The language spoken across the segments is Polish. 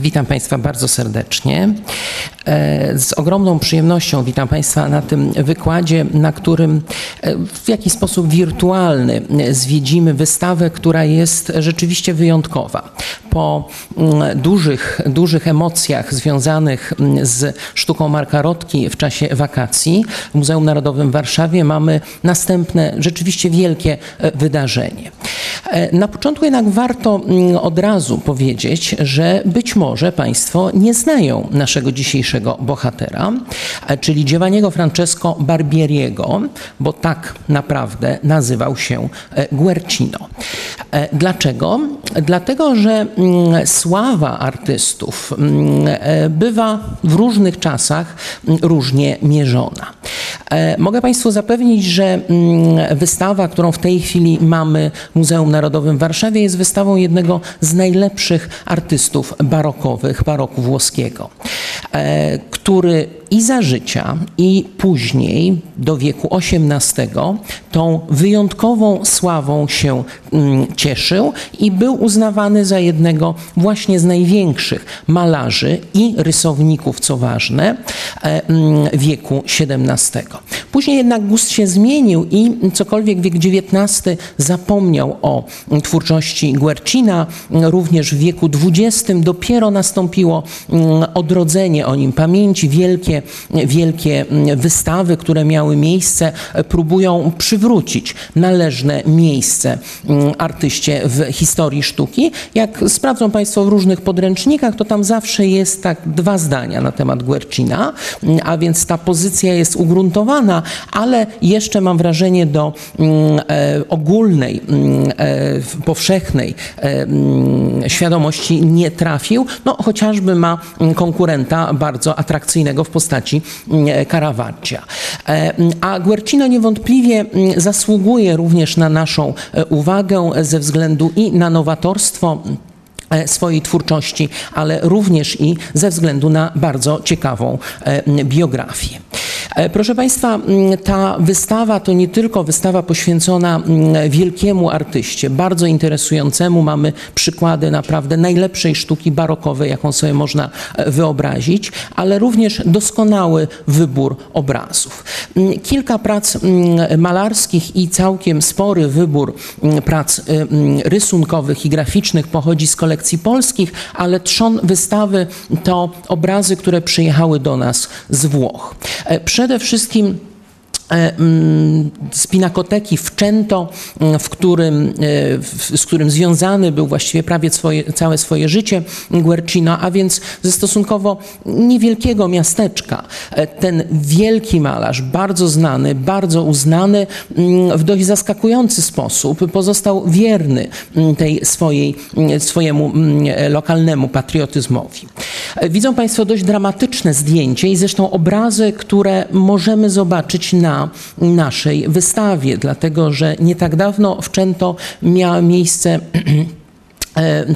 Witam Państwa bardzo serdecznie. E, z ogromną przyjemnością witam Państwa na tym wykładzie, na którym e, w jakiś sposób wirtualny zwiedzimy wystawę, która jest rzeczywiście wyjątkowa. Po mm, dużych, dużych emocjach związanych mm, z sztuką Marka Rotki w czasie wakacji w Muzeum Narodowym w Warszawie mamy następne rzeczywiście wielkie e, wydarzenie. Na początku jednak warto mm, od razu powiedzieć, że być może Państwo nie znają naszego dzisiejszego bohatera, e, czyli Giovanniego Francesco Barbieriego, bo tak naprawdę nazywał się e, Guercino. E, dlaczego? Dlatego, że mm, sława artystów mm, bywa w różnych czasach mm, różnie mierzona. Mogę Państwu zapewnić, że wystawa, którą w tej chwili mamy w Muzeum Narodowym w Warszawie, jest wystawą jednego z najlepszych artystów barokowych, baroku włoskiego, e, który i za życia, i później do wieku XVIII tą wyjątkową sławą się mm, cieszył i był uznawany za jednego właśnie z największych malarzy i rysowników, co ważne, e, mm, wieku XVII. Później jednak gust się zmienił i cokolwiek wiek XIX zapomniał o twórczości Guercina, również w wieku XX dopiero nastąpiło mm, odrodzenie o nim pamięci, wielkie, wielkie wystawy, które miały miejsce, próbują przywrócić należne miejsce mm, artyście w historii sztuki. Jak sprawdzą Państwo w różnych podręcznikach, to tam zawsze jest tak dwa zdania na temat Guercina, a więc ta pozycja jest ugruntowana, ale jeszcze mam wrażenie do mm, e, ogólnej, mm, e, powszechnej e, świadomości nie trafił, no chociażby ma konkurenta bardzo atrakcyjnego w postaci Caravaggia. A Guercino niewątpliwie zasługuje również na naszą uwagę ze względu i na nowatorstwo swojej twórczości, ale również i ze względu na bardzo ciekawą biografię. E, proszę Państwa, mm, ta wystawa to nie tylko wystawa poświęcona mm, wielkiemu artyście, bardzo interesującemu. Mamy przykłady naprawdę najlepszej sztuki barokowej, jaką sobie można e, wyobrazić, ale również doskonały wybór obrazów. Mm, kilka prac malarskich i całkiem spory wybór prac y, rysunkowych i graficznych pochodzi z kolekcji polskich, ale trzon wystawy to obrazy, które przyjechały do nas z Włoch. E, przede wszystkim z Pinakoteki w mm, którym, e, z którym związany był właściwie prawie swoje, całe swoje życie Guercino, a więc ze stosunkowo niewielkiego miasteczka. E, ten wielki malarz, bardzo znany, bardzo uznany, mm, w dość zaskakujący sposób pozostał wierny tej swojej, swojemu lokalnemu patriotyzmowi. Widzą Państwo dość dramatyczne zdjęcie i zresztą obrazy, które możemy zobaczyć na naszej wystawie, dlatego że nie tak dawno wczęto miało miejsce E,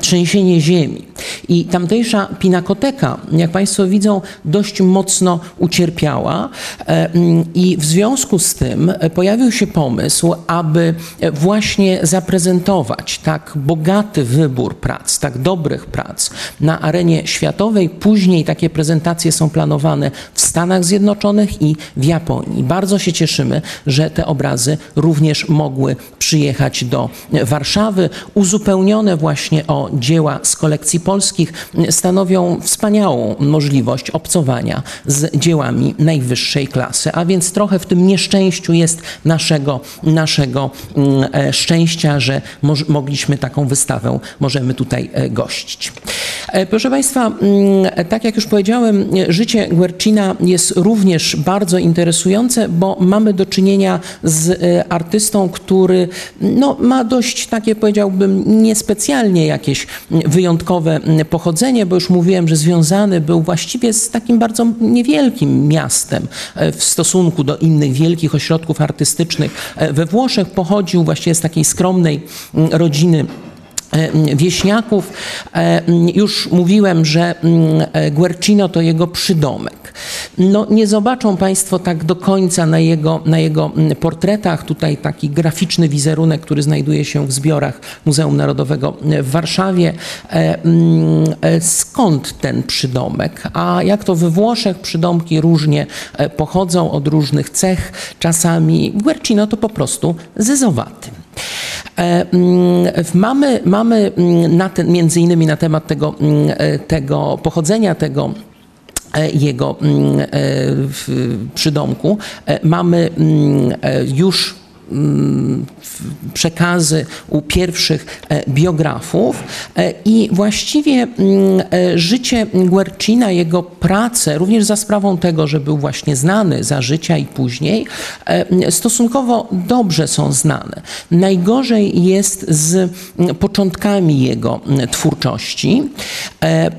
trzęsienie ziemi. I tamtejsza pinakoteka, jak Państwo widzą, dość mocno ucierpiała e, i w związku z tym pojawił się pomysł, aby właśnie zaprezentować tak bogaty wybór prac, tak dobrych prac na arenie światowej. Później takie prezentacje są planowane w Stanach Zjednoczonych i w Japonii. Bardzo się cieszymy, że te obrazy również mogły przyjechać do Warszawy, uzupełnione właśnie właśnie o dzieła z kolekcji polskich stanowią wspaniałą możliwość obcowania z dziełami najwyższej klasy. A więc trochę w tym nieszczęściu jest naszego, naszego mm, e, szczęścia, że mogliśmy taką wystawę, możemy tutaj e, gościć. E, proszę Państwa, mm, tak jak już powiedziałem, życie Guercina jest również bardzo interesujące, bo mamy do czynienia z artystą, który no, ma dość takie, powiedziałbym, niespecjalnie jakieś wyjątkowe pochodzenie, bo już mówiłem, że związany był właściwie z takim bardzo niewielkim miastem e, w stosunku do innych wielkich ośrodków artystycznych e, we Włoszech. Pochodził właściwie z takiej skromnej rodziny wieśniaków. Już mówiłem, że Guercino to jego przydomek. No, nie zobaczą Państwo tak do końca na jego, na jego portretach. Tutaj taki graficzny wizerunek, który znajduje się w zbiorach Muzeum Narodowego w Warszawie. Skąd ten przydomek? A jak to we Włoszech przydomki różnie pochodzą od różnych cech. Czasami Guercino to po prostu zezowaty. E, mm, mamy, mamy mm, na ten, między innymi na temat tego, mm, e, tego pochodzenia tego e, jego przydomku. Mamy już przekazy u pierwszych e, biografów e, i właściwie mm, e, życie Guercina, jego prace, również za sprawą tego, że był właśnie znany za życia i później, stosunkowo dobrze są znane. Najgorzej jest z mm, początkami jego twórczości.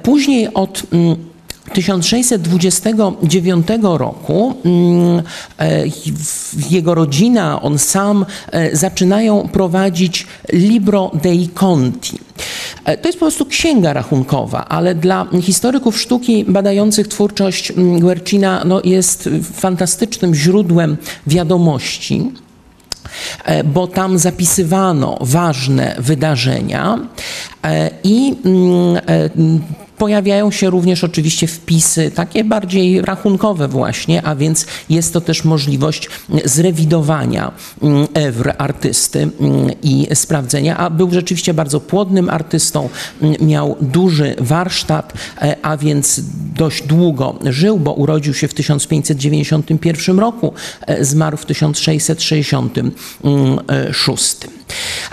Później od 1629 roku mm, e, jego rodzina, on sam e, zaczynają prowadzić Libro dei Conti. E, to jest po prostu księga rachunkowa, ale dla historyków sztuki badających twórczość mm, Guercina no, jest fantastycznym źródłem wiadomości bo tam zapisywano ważne wydarzenia i mm, Pojawiają się również oczywiście wpisy takie bardziej rachunkowe właśnie, a więc jest to też możliwość zrewidowania mm, ewr artysty mm, i sprawdzenia, a był rzeczywiście bardzo płodnym artystą, mm, miał duży warsztat, e, a więc dość długo żył, bo urodził się w 1591 roku, e, zmarł w 1666.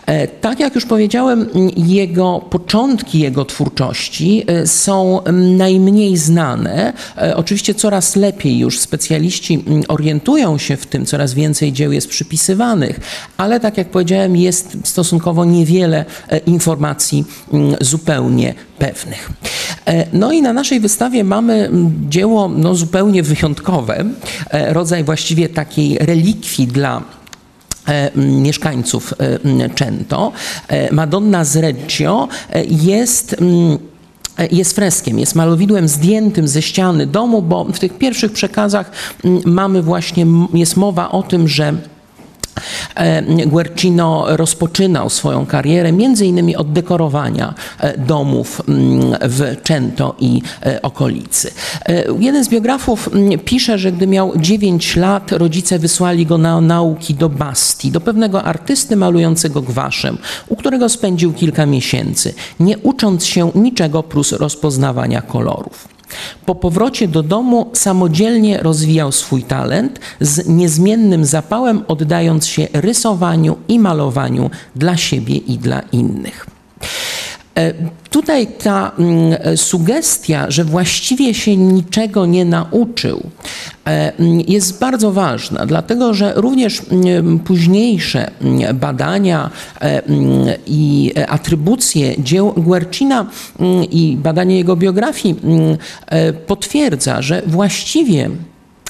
E, tak jak już powiedziałem, jego początki jego twórczości są najmniej znane. E, oczywiście coraz lepiej już specjaliści orientują się w tym, coraz więcej dzieł jest przypisywanych, ale tak jak powiedziałem, jest stosunkowo niewiele informacji zupełnie pewnych. No i na naszej wystawie mamy dzieło no, zupełnie wyjątkowe, rodzaj właściwie takiej relikwii dla E, mieszkańców e, Cento. E, Madonna z Reggio jest jest freskiem, jest malowidłem zdjętym ze ściany domu, bo w tych pierwszych przekazach mamy właśnie, jest mowa o tym, że E, Guercino rozpoczynał swoją karierę między innymi od dekorowania e, domów mm, w Cento i e, okolicy. Jeden z biografów mm, pisze, że gdy miał 9 lat, rodzice wysłali go na nauki do Basti, do pewnego artysty malującego gwaszem, u którego spędził kilka miesięcy, nie ucząc się niczego plus rozpoznawania kolorów. Po powrocie do domu samodzielnie rozwijał swój talent, z niezmiennym zapałem oddając się rysowaniu i malowaniu dla siebie i dla innych. E, tutaj ta mm, sugestia, że właściwie się niczego nie nauczył, e, jest bardzo ważna, dlatego że również mm, późniejsze mm, badania e, i atrybucje dzieł Guercina i badanie jego biografii potwierdza, że właściwie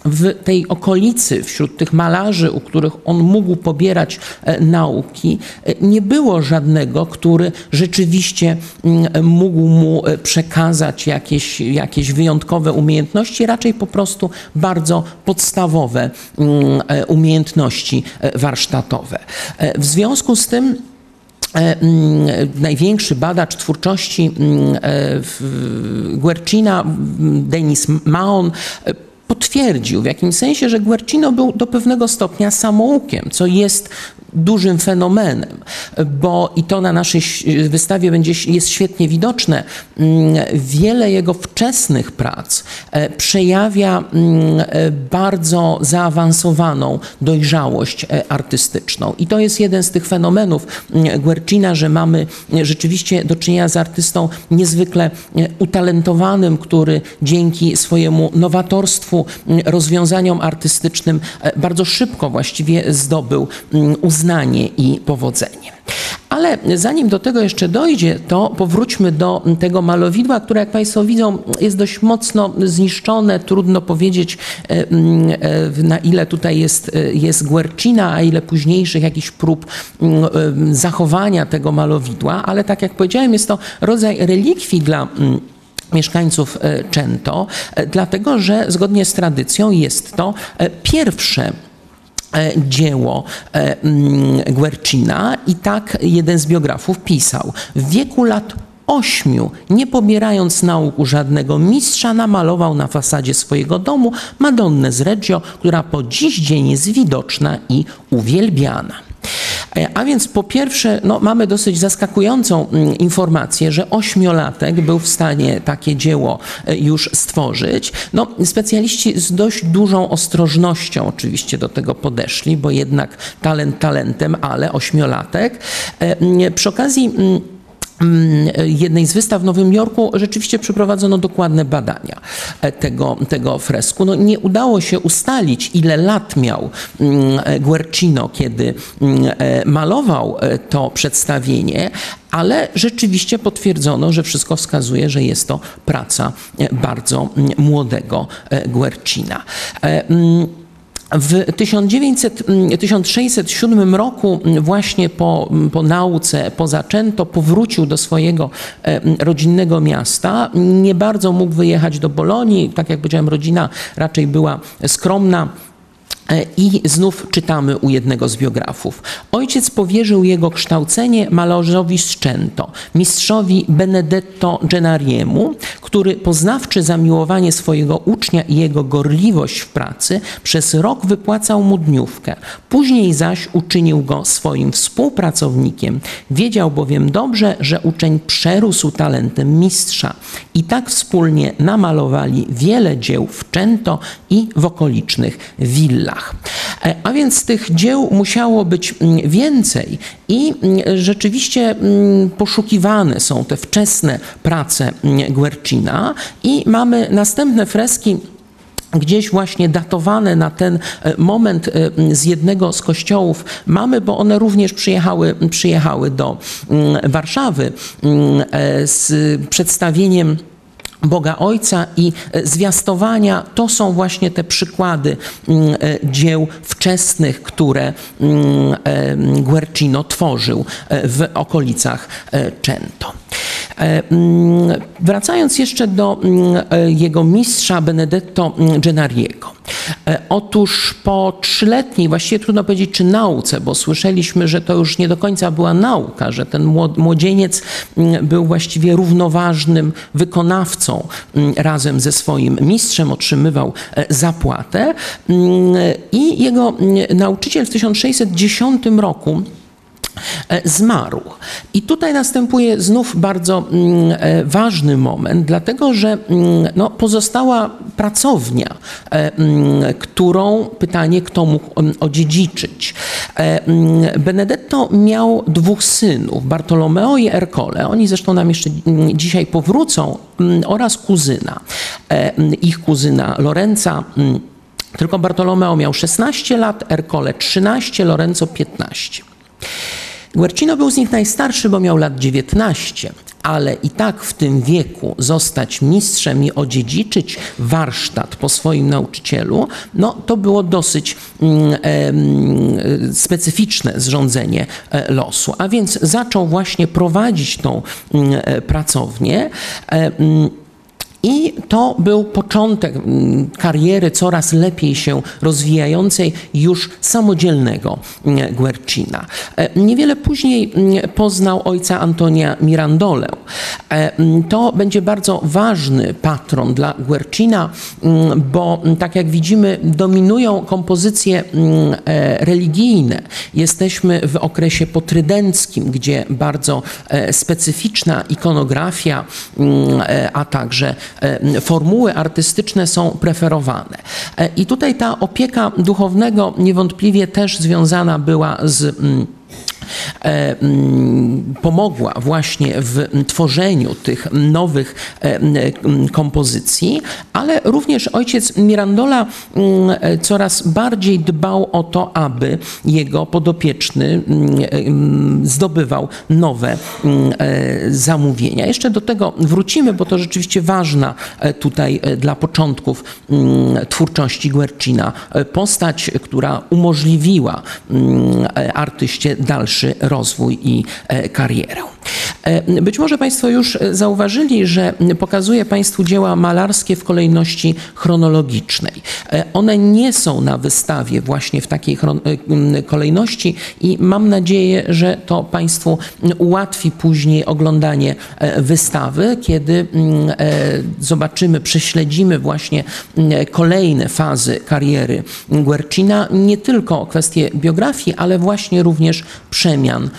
w tej okolicy, wśród tych malarzy, u których on mógł pobierać e, nauki, e, nie było żadnego, który rzeczywiście mm, mógł mu e, przekazać jakieś, jakieś wyjątkowe umiejętności, raczej po prostu bardzo podstawowe mm, umiejętności warsztatowe. W związku z tym, mm, największy badacz twórczości Guercina, Denis Maon, potwierdził w jakimś sensie, że Guercino był do pewnego stopnia samoukiem, co jest dużym fenomenem, bo i to na naszej wystawie będzie, jest świetnie widoczne. Mm, wiele jego wczesnych prac e, przejawia mm, e, bardzo zaawansowaną dojrzałość e, artystyczną. I to jest jeden z tych fenomenów mm, Guercina, że mamy rzeczywiście do czynienia z artystą niezwykle utalentowanym, który dzięki swojemu nowatorstwu, rozwiązaniom artystycznym bardzo szybko właściwie zdobył uznanie i powodzenie. Ale zanim do tego jeszcze dojdzie, to powróćmy do tego malowidła, które jak Państwo widzą jest dość mocno zniszczone. Trudno powiedzieć na ile tutaj jest, jest Guercina, a ile późniejszych jakichś prób zachowania tego malowidła, ale tak jak powiedziałem jest to rodzaj relikwii dla mieszkańców Cento, dlatego że zgodnie z tradycją jest to pierwsze dzieło Guercina i tak jeden z biografów pisał. W wieku lat ośmiu, nie pobierając nauk u żadnego mistrza, namalował na fasadzie swojego domu Madonnę z Reggio, która po dziś dzień jest widoczna i uwielbiana. A więc po pierwsze, no, mamy dosyć zaskakującą informację, że ośmiolatek był w stanie takie dzieło już stworzyć. No, specjaliści z dość dużą ostrożnością oczywiście do tego podeszli, bo jednak talent talentem, ale ośmiolatek. Przy okazji Mm, jednej z wystaw w Nowym Jorku rzeczywiście przeprowadzono dokładne badania e, tego, tego fresku. No, nie udało się ustalić, ile lat miał mm, Guercino, kiedy mm, e, malował e, to przedstawienie, ale rzeczywiście potwierdzono, że wszystko wskazuje, że jest to praca bardzo młodego Guercina. W 1900, 1607 mm, roku, mm, właśnie po, mm, po nauce, powrócił do swojego e, rodzinnego miasta. Nie bardzo mógł wyjechać do Bolonii. Tak jak powiedziałem, rodzina raczej była skromna I znów czytamy u jednego z biografów. Ojciec powierzył jego kształcenie malarzowi Szczęto, mistrzowi Benedetto Gennariemu, który poznawczy zamiłowanie swojego ucznia i jego gorliwość w pracy, przez rok wypłacał mu dniówkę. Później zaś uczynił go swoim współpracownikiem. Wiedział bowiem dobrze, że uczeń przerósł talentem mistrza. I tak wspólnie namalowali wiele dzieł w Częto i w okolicznych willach. E, a więc tych dzieł musiało być mm, więcej i mm, rzeczywiście mm, poszukiwane są te wczesne prace Guercina i mamy następne freski gdzieś właśnie datowane na ten e, moment e, z jednego z kościołów. Mamy, bo one również przyjechały, przyjechały do Warszawy z przedstawieniem Boga Ojca i e, zwiastowania to są właśnie te przykłady mm, e, dzieł wczesnych, które mm, e, Guercino tworzył w okolicach Cento. Mm, wracając jeszcze do jego mistrza Benedetto Gennariego. E, otóż po trzyletniej, właściwie trudno powiedzieć, czy nauce, bo słyszeliśmy, że to już nie do końca była nauka, że ten młodzieniec mm, był właściwie równoważnym wykonawcą mm, razem ze swoim mistrzem, otrzymywał e, zapłatę. Mm, I jego nauczyciel w 1610 roku zmarł. I tutaj następuje znów bardzo mm, e, ważny moment, dlatego że mm, no, pozostała pracownia, e, mm, którą pytanie, kto mógł odziedziczyć. Benedetto miał dwóch synów, Bartolomeo i Ercole. Oni zresztą nam jeszcze dzisiaj powrócą, oraz kuzyna. Ich kuzyna Lorenza. Tylko Bartolomeo miał 16 lat, Ercole 13, Lorenzo 15. Guercino był z nich najstarszy, bo miał lat 19, ale i tak w tym wieku zostać mistrzem i odziedziczyć warsztat po swoim nauczycielu, no to było dosyć mm, specyficzne zrządzenie e, losu. A więc zaczął właśnie prowadzić tą mm, e, pracownię. E, mm, i to był początek mm, kariery coraz lepiej się rozwijającej już samodzielnego mm, Guercina. E, niewiele później mm, poznał ojca Antonia Mirandolę. E, to będzie bardzo ważny patron dla Guercina, bo tak jak widzimy, dominują kompozycje e, religijne. Jesteśmy w okresie potrydenckim, gdzie bardzo specyficzna ikonografia, a także formuły artystyczne są preferowane. E, I tutaj ta opieka duchownego niewątpliwie też związana była z mm, pomogła właśnie w tworzeniu tych nowych kompozycji, ale również ojciec Mirandola coraz bardziej dbał o to, aby jego podopieczny zdobywał nowe zamówienia. Jeszcze do tego wrócimy, bo to rzeczywiście ważna tutaj dla początków twórczości Guercina postać, która umożliwiła artyście dalszy rozwój i karierę. E, być może Państwo już zauważyli, że pokazuję Państwu dzieła malarskie w kolejności chronologicznej. E, one nie są na wystawie właśnie w takiej e, kolejności i mam nadzieję, że to Państwu ułatwi później oglądanie wystawy, kiedy zobaczymy, prześledzimy właśnie kolejne fazy kariery Guercina, nie tylko kwestie biografii, ale właśnie również przemian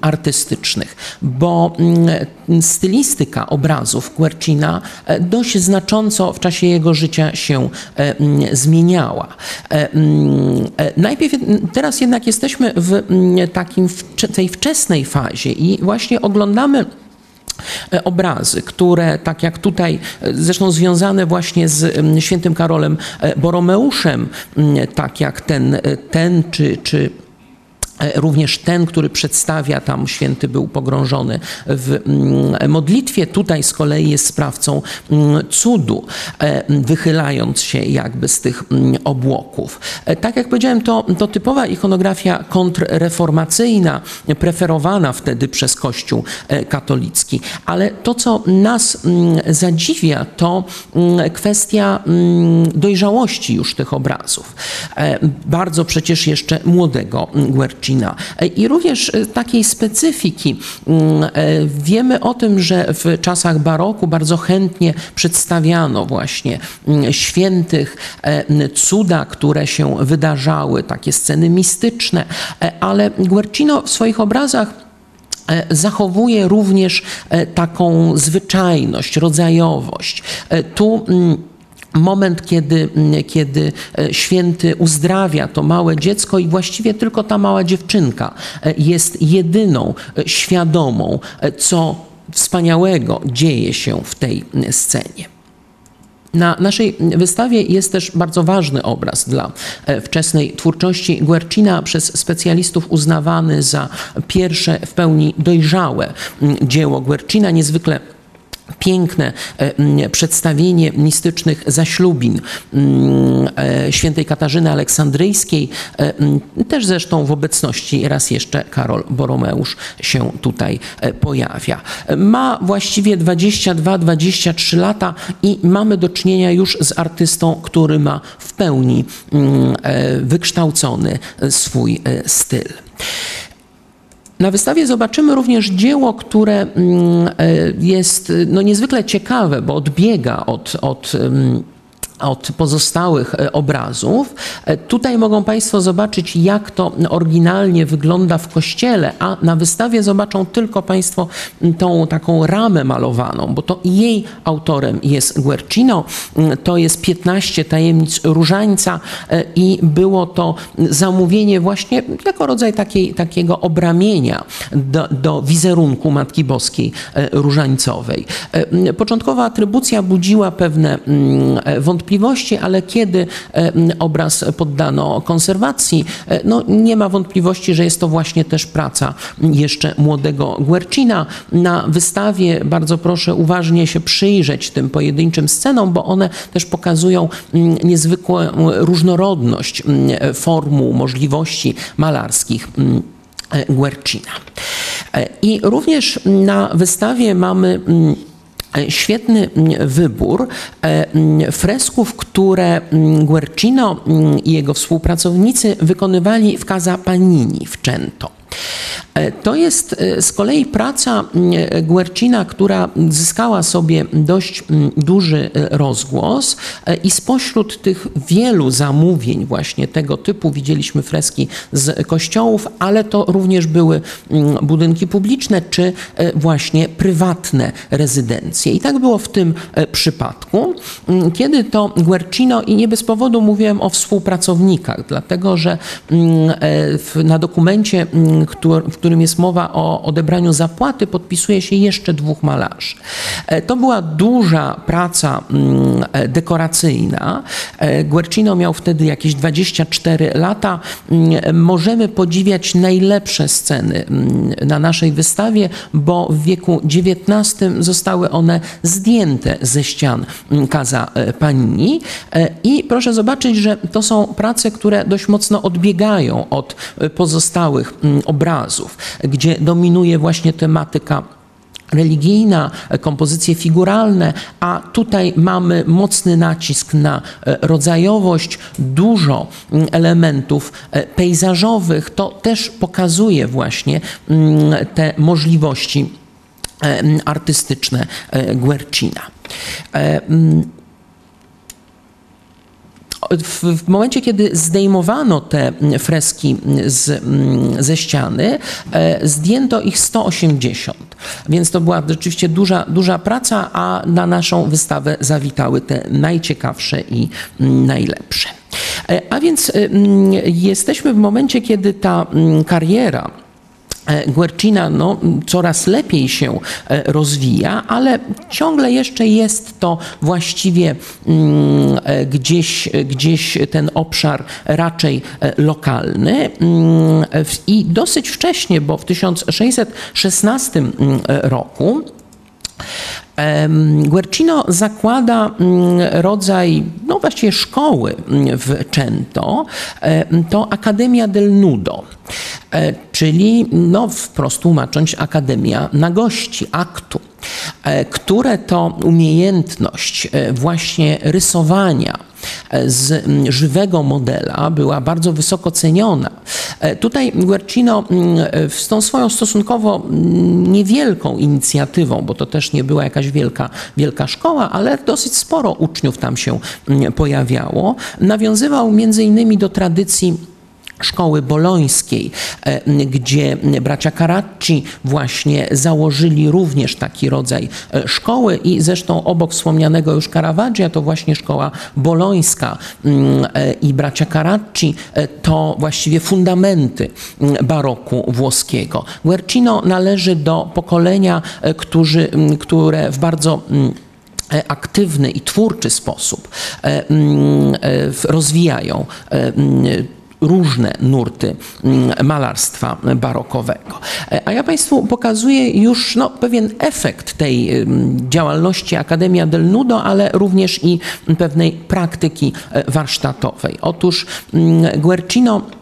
artystycznych bo mm, stylistyka obrazów Guercina e, dość znacząco w czasie jego życia się e, mm, zmieniała. E, mm, najpierw, teraz jednak jesteśmy w takim, tej wczesnej fazie i właśnie oglądamy obrazy, które tak jak tutaj, zresztą związane właśnie z świętym Karolem Boromeuszem, tak jak ten, ten czy, czy również ten, który przedstawia tam, święty był pogrążony w mm, modlitwie, tutaj z kolei jest sprawcą mm, cudu, e, wychylając się jakby z tych mm, obłoków. E, tak jak powiedziałem, to, to typowa ikonografia kontrreformacyjna, preferowana wtedy przez Kościół katolicki. Ale to, co nas zadziwia, to kwestia dojrzałości już tych obrazów. Bardzo przecież jeszcze młodego Guercina. I również e, takiej specyfiki. Mm, e, wiemy o tym, że w czasach baroku bardzo chętnie przedstawiano właśnie mm, świętych, e, cuda, które się wydarzały, takie sceny mistyczne, ale Guercino w swoich obrazach zachowuje również taką zwyczajność, rodzajowość. Tu mm, moment, kiedy, kiedy e, święty uzdrawia to małe dziecko i właściwie tylko ta mała dziewczynka e, jest jedyną e, świadomą, co wspaniałego dzieje się w tej scenie. Na naszej wystawie jest też bardzo ważny obraz dla wczesnej twórczości Guercina, przez specjalistów uznawany za pierwsze w pełni dojrzałe dzieło Guercina, niezwykle piękne e, przedstawienie mistycznych zaślubin e, świętej Katarzyny Aleksandryjskiej, e, też zresztą w obecności raz jeszcze Karol Boromeusz się tutaj pojawia. Ma właściwie 22-23 lata i mamy do czynienia już z artystą, który ma w pełni wykształcony swój styl. Na wystawie zobaczymy również dzieło, które mm, e, jest no, niezwykle ciekawe, bo odbiega od, od mm, od pozostałych e, obrazów. E, tutaj mogą Państwo zobaczyć, jak to oryginalnie wygląda w kościele, a na wystawie zobaczą tylko Państwo tą taką ramę malowaną, bo to jej autorem jest Guercino. To jest 15 tajemnic różańca e, i było to zamówienie właśnie jako rodzaj takiej, takiego obramienia do, do wizerunku Matki Boskiej Różańcowej. Początkowa atrybucja budziła pewne wątpliwości, wątpliwości, ale kiedy e, obraz poddano konserwacji, e, no nie ma wątpliwości, że jest to właśnie też praca jeszcze młodego Guercina. Na wystawie bardzo proszę uważnie się przyjrzeć tym pojedynczym scenom, bo one też pokazują niezwykłą różnorodność formuł, możliwości malarskich. Guercina. E, I również na wystawie mamy świetny mm, wybór e, fresków, które Guercino i jego współpracownicy wykonywali w Casa Panini w Cento. E, to jest e, z kolei praca mm, Guercina, która zyskała sobie dość duży e, rozgłos i spośród tych wielu zamówień właśnie tego typu widzieliśmy freski z kościołów, ale to również były budynki publiczne czy właśnie prywatne rezydencje. I tak było w tym przypadku, kiedy to Guercino i nie bez powodu mówiłem o współpracownikach, dlatego że na dokumencie, w którym którym jest mowa o odebraniu zapłaty, podpisuje się jeszcze dwóch malarzy. To była duża praca mm, dekoracyjna. Guercino miał wtedy jakieś 24 lata. Mm, możemy podziwiać najlepsze sceny mm, na naszej wystawie, bo w wieku XIX zostały one zdjęte ze ścian Casa Panini. I proszę zobaczyć, że to są prace, które dość mocno odbiegają od pozostałych obrazów, gdzie dominuje właśnie tematyka religijna, kompozycje figuralne, a tutaj mamy mocny nacisk na rodzajowość, dużo elementów pejzażowych. To też pokazuje właśnie te możliwości artystyczne Guercina. W, w, momencie, kiedy zdejmowano te freski z, ze ściany, e, zdjęto ich 180. Więc to była rzeczywiście duża, duża praca, a na naszą wystawę zawitały te najciekawsze i najlepsze. E, a więc e, jesteśmy w momencie, kiedy ta kariera Guercina no, coraz lepiej się e, rozwija, ale ciągle jeszcze jest to właściwie mm, e, gdzieś, gdzieś ten obszar raczej lokalny. Mm, i dosyć wcześnie, bo w 1616 mm, roku Guercino zakłada rodzaj, no właściwie szkoły w Cento, to Akademia del Nudo. E, czyli no wprost tłumacząc Akademia Nagości, aktu, e, które to umiejętność e, właśnie rysowania z żywego modela była bardzo wysoko ceniona. Tutaj Guercino z tą swoją stosunkowo niewielką inicjatywą, bo to też nie była jakaś wielka, wielka szkoła, ale dosyć sporo uczniów tam się pojawiało, nawiązywał między innymi do tradycji szkoły bolońskiej, e, gdzie bracia Caracci właśnie założyli również taki rodzaj e, szkoły i zresztą obok wspomnianego już Caravaggia to właśnie szkoła bolońska mm, e, i bracia Caracci to właściwie fundamenty mm, baroku włoskiego. Guercino należy do pokolenia, którzy, mm, które w bardzo aktywny i twórczy sposób rozwijają różne nurty mm, malarstwa barokowego. A ja Państwu pokazuję już no, pewien efekt tej działalności Akademia del Nudo, ale również i pewnej praktyki e, warsztatowej. Otóż Guercino E,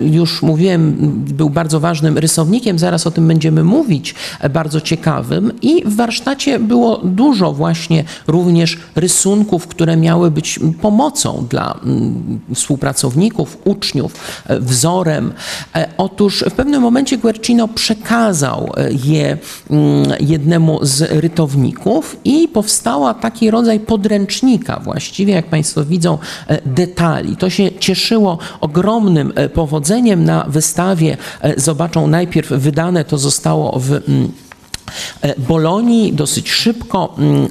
już mówiłem, był bardzo ważnym rysownikiem, zaraz o tym będziemy mówić, e, bardzo ciekawym. I w warsztacie było dużo właśnie również rysunków, które miały być pomocą dla mm, współpracowników, uczniów, e, wzorem. Otóż w pewnym momencie Guercino przekazał je mm, jednemu z rytowników i powstała taki rodzaj podręcznika, właściwie, jak Państwo widzą, detali. To się cieszyło ogromnym powodzeniem na wystawie e, zobaczą najpierw wydane, to zostało w mm, e, Bolonii dosyć szybko. Mm,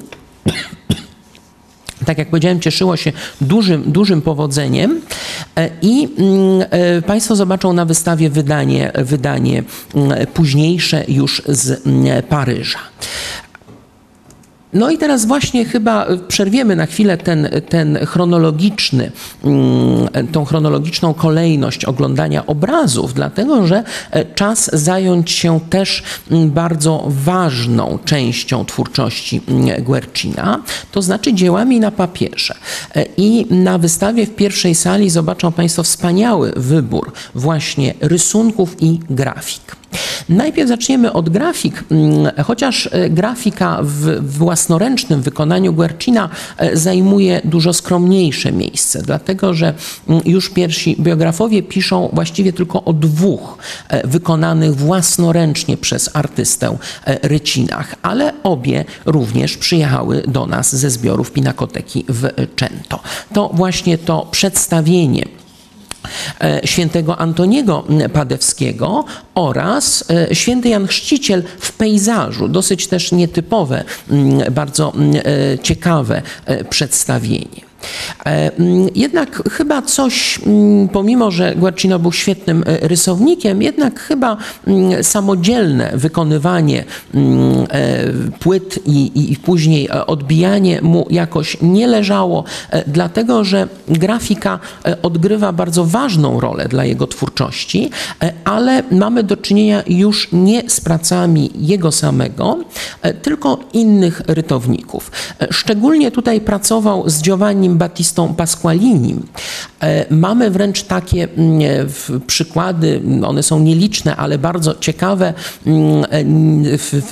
tak jak powiedziałem, cieszyło się dużym, dużym powodzeniem e, i mm, Państwo zobaczą na wystawie wydanie, wydanie późniejsze już z Paryża. No i teraz właśnie chyba przerwiemy na chwilę ten, ten chronologiczny, mm, tą chronologiczną kolejność oglądania obrazów, dlatego że e, czas zająć się też mm, bardzo ważną częścią twórczości mm, Guercina, to znaczy dziełami na papierze. E, I na wystawie w pierwszej sali zobaczą Państwo wspaniały wybór właśnie rysunków i grafik. Najpierw zaczniemy od grafik, mm, chociaż e, grafika w własnoręcznym wykonaniu Guercina e, zajmuje dużo skromniejsze miejsce, dlatego że mm, już pierwsi biografowie piszą właściwie tylko o dwóch e, wykonanych własnoręcznie przez artystę rycinach, ale obie również przyjechały do nas ze zbiorów Pinakoteki w Cento. To właśnie to przedstawienie świętego Antoniego Padewskiego oraz e, święty Jan Chrzciciel w pejzażu. Dosyć też nietypowe, bardzo e, ciekawe przedstawienie. Jednak chyba coś, pomimo że Guercino był świetnym rysownikiem, jednak chyba samodzielne wykonywanie płyt i, i później odbijanie mu jakoś nie leżało, dlatego że grafika odgrywa bardzo ważną rolę dla jego twórczości, ale mamy do czynienia już nie z pracami jego samego, e, tylko innych rytowników. E, szczególnie tutaj pracował z Giovannim Battistą Pasqualinim. E, mamy wręcz takie mm, przykłady, one są nieliczne, ale bardzo ciekawe mm, w,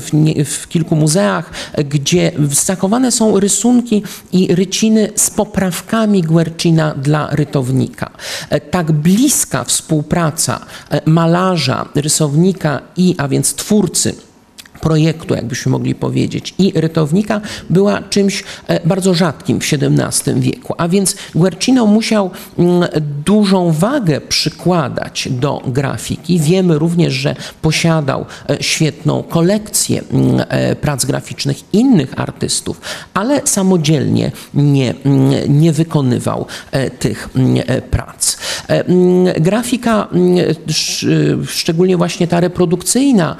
w, w kilku muzeach, gdzie zachowane są rysunki i ryciny z poprawkami Guercina dla rytownika. Tak bliska współpraca malarza, rysownika i, a więc twórcy, projektu, jakbyśmy mogli powiedzieć, i rytownika była czymś e, bardzo rzadkim w XVII wieku. A więc Guercino musiał mm, dużą wagę przykładać do grafiki. Wiemy również, że posiadał e, świetną kolekcję mm, e, prac graficznych innych artystów, ale samodzielnie nie, mm, nie wykonywał tych prac. Grafika, szczególnie właśnie ta reprodukcyjna,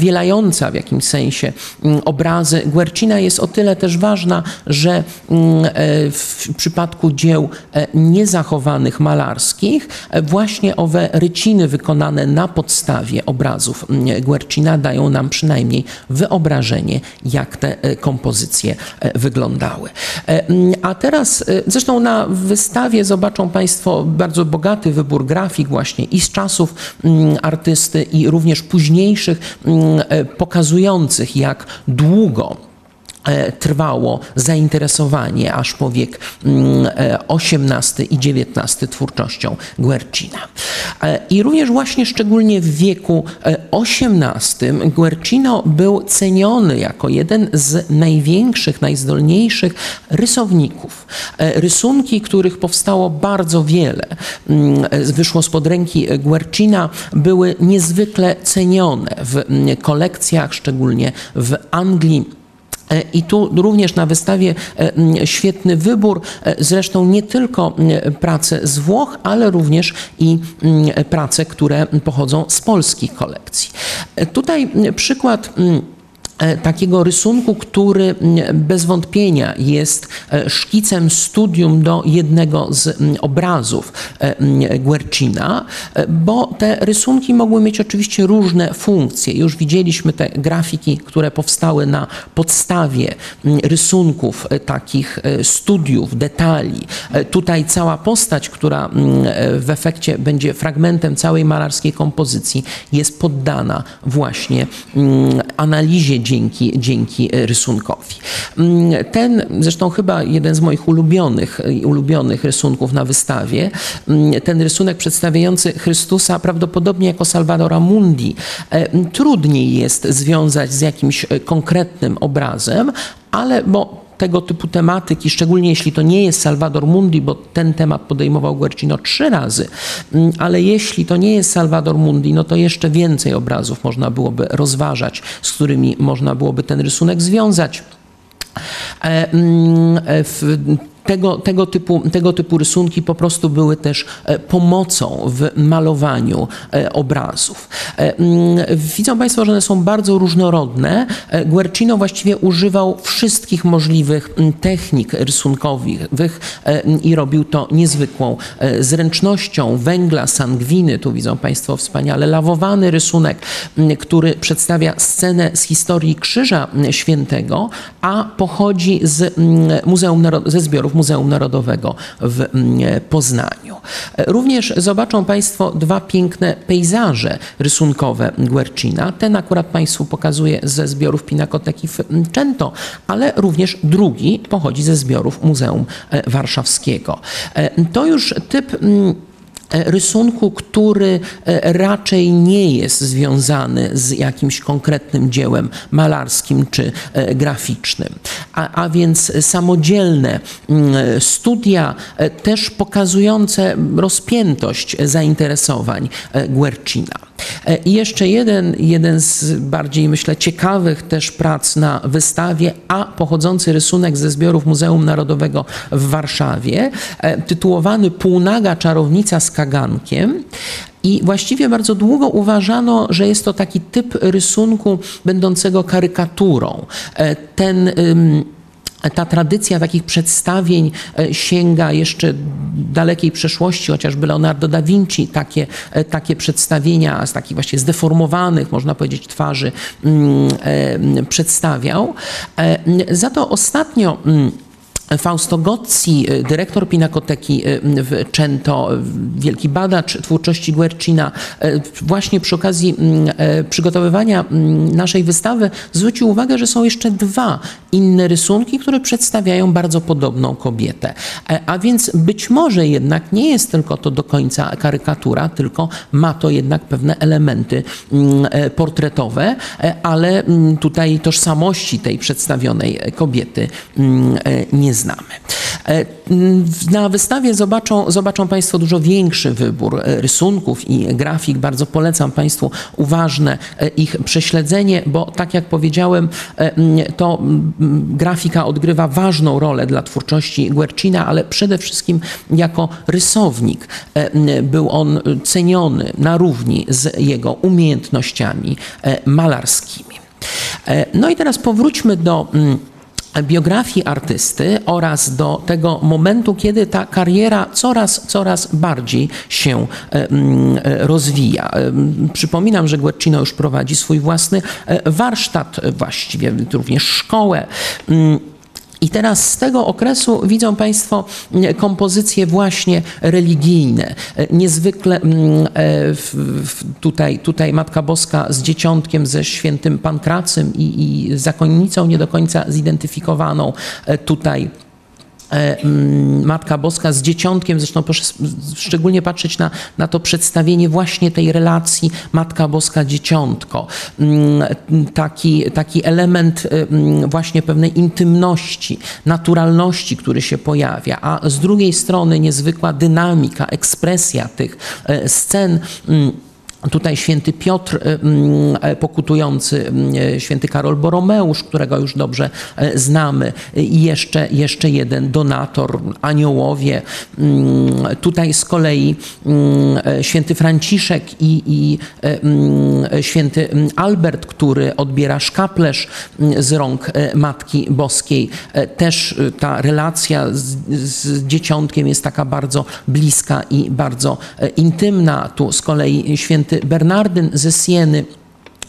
powielająca w jakimś sensie mm, obrazy Guercina jest o tyle też ważna, że mm, e, w przypadku dzieł e, niezachowanych malarskich e, właśnie owe ryciny wykonane na podstawie obrazów mm, Guercina dają nam przynajmniej wyobrażenie, jak te kompozycje wyglądały. A teraz, zresztą na wystawie zobaczą Państwo bardzo bogaty wybór grafik właśnie i z czasów artysty i również późniejszych pokazujących, jak długo e, trwało zainteresowanie aż po wiek XVIII e, i XIX twórczością Guercina. I również właśnie szczególnie w wieku XVIII Guercino był ceniony jako jeden z największych, najzdolniejszych rysowników. Rysunki, których powstało bardzo wiele, mm, wyszło spod ręki Guercina, były niezwykle cenione w mm, kolekcjach, szczególnie w Anglii E, I tu również na wystawie e, świetny wybór, e, zresztą nie tylko prace z Włoch, ale również i prace, które pochodzą z polskich kolekcji. Tutaj przykład E, takiego rysunku, który bez wątpienia jest e, szkicem studium do jednego z obrazów e, Guercina, bo te rysunki mogły mieć oczywiście różne funkcje. Już widzieliśmy te grafiki, które powstały na podstawie rysunków takich studiów, detali. Tutaj cała postać, która w efekcie będzie fragmentem całej malarskiej kompozycji, jest poddana właśnie analizie dzięki, dzięki rysunkowi. Mm, ten, zresztą chyba jeden z moich ulubionych, ulubionych rysunków na wystawie, mm, ten rysunek przedstawiający Chrystusa prawdopodobnie jako Salvadora Mundi, e, trudniej jest związać z jakimś e, konkretnym obrazem, ale bo tego typu tematyki, szczególnie jeśli to nie jest Salvador Mundi, bo ten temat podejmował Guercino trzy razy, mm, ale jeśli to nie jest Salvador Mundi, no to jeszcze więcej obrazów można byłoby rozważać, z którymi można byłoby ten rysunek związać. Tego, tego, typu, tego typu rysunki po prostu były też e, pomocą w malowaniu e, obrazów. E, mm, widzą Państwo, że one są bardzo różnorodne. Guercino właściwie używał wszystkich możliwych technik rysunkowych i robił to niezwykłą zręcznością węgla, sangwiny. Tu widzą Państwo wspaniale lawowany rysunek, który przedstawia scenę z historii Krzyża Świętego, a pochodzi z Muzeum ze zbiorów Muzeum Narodowego w mm, Poznaniu. Również zobaczą Państwo dwa piękne pejzaże rysunkowe Guercina. Ten akurat Państwu pokazuję ze zbiorów Pinakoteki w Czento, ale również drugi pochodzi ze zbiorów Muzeum e, Warszawskiego. E, to już typ mm, E, rysunku, który e, raczej nie jest związany z jakimś konkretnym dziełem malarskim czy e, graficznym. A, a więc samodzielne mm, studia, też pokazujące rozpiętość zainteresowań Guercina. E, I jeszcze jeden, jeden z bardziej, myślę, ciekawych też prac na wystawie, a pochodzący rysunek ze zbiorów Muzeum Narodowego w Warszawie, e, tytułowany Półnaga czarownica z kagankiem. I właściwie bardzo długo uważano, że jest to taki typ rysunku będącego karykaturą. E, ten ta tradycja takich przedstawień e, sięga jeszcze dalekiej przeszłości, chociażby Leonardo da Vinci takie, e, takie przedstawienia z takich właśnie zdeformowanych, można powiedzieć, twarzy mm, e, przedstawiał. Za to ostatnio mm, Fausto Gozzi, y, dyrektor Pinakoteki y, w Cento, wielki badacz twórczości Guercina, y, właśnie przy okazji mm, przygotowywania mm, naszej wystawy zwrócił uwagę, że są jeszcze dwa inne rysunki, które przedstawiają bardzo podobną kobietę. E, a więc być może jednak nie jest tylko to do końca karykatura, tylko ma to jednak pewne elementy mm, e, portretowe, e, ale tutaj tożsamości tej przedstawionej kobiety nie znamy. E, na wystawie zobaczą, zobaczą Państwo dużo większy wybór e, rysunków i grafik. Bardzo polecam Państwu uważne e, ich prześledzenie, bo tak jak powiedziałem, to grafika odgrywa ważną rolę dla twórczości Guercina, ale przede wszystkim jako rysownik był on ceniony na równi z jego umiejętnościami malarskimi. No i teraz powróćmy do biografii artysty oraz do tego momentu, kiedy ta kariera coraz, coraz bardziej się e, e, rozwija. E, przypominam, że Guercino już prowadzi swój własny warsztat, właściwie również szkołę. I teraz z tego okresu widzą Państwo mm, kompozycje właśnie religijne. E, niezwykle mm, e, tutaj, tutaj Matka Boska z dzieciątkiem, ze świętym Pankracym i, i zakonnicą nie do końca zidentyfikowaną e, tutaj Matka Boska z dzieciątkiem. Zresztą proszę szczególnie patrzeć na, na to przedstawienie właśnie tej relacji Matka Boska-dzieciątko. Mm, taki, taki element e, mm, właśnie pewnej intymności, naturalności, który się pojawia, a z drugiej strony niezwykła dynamika, ekspresja tych e, scen Tutaj święty Piotr y, mm, e, pokutujący, mm, e, święty Karol Boromeusz, którego już dobrze e, znamy, i jeszcze, jeszcze jeden donator, aniołowie. Mm, tutaj z kolei święty Franciszek i, i święty Albert, który odbiera szkaplerz z rąk Matki Boskiej. Też ta relacja z, z dzieciątkiem jest taka bardzo bliska i bardzo intymna. Tu z kolei święty święty Bernardyn ze Sieny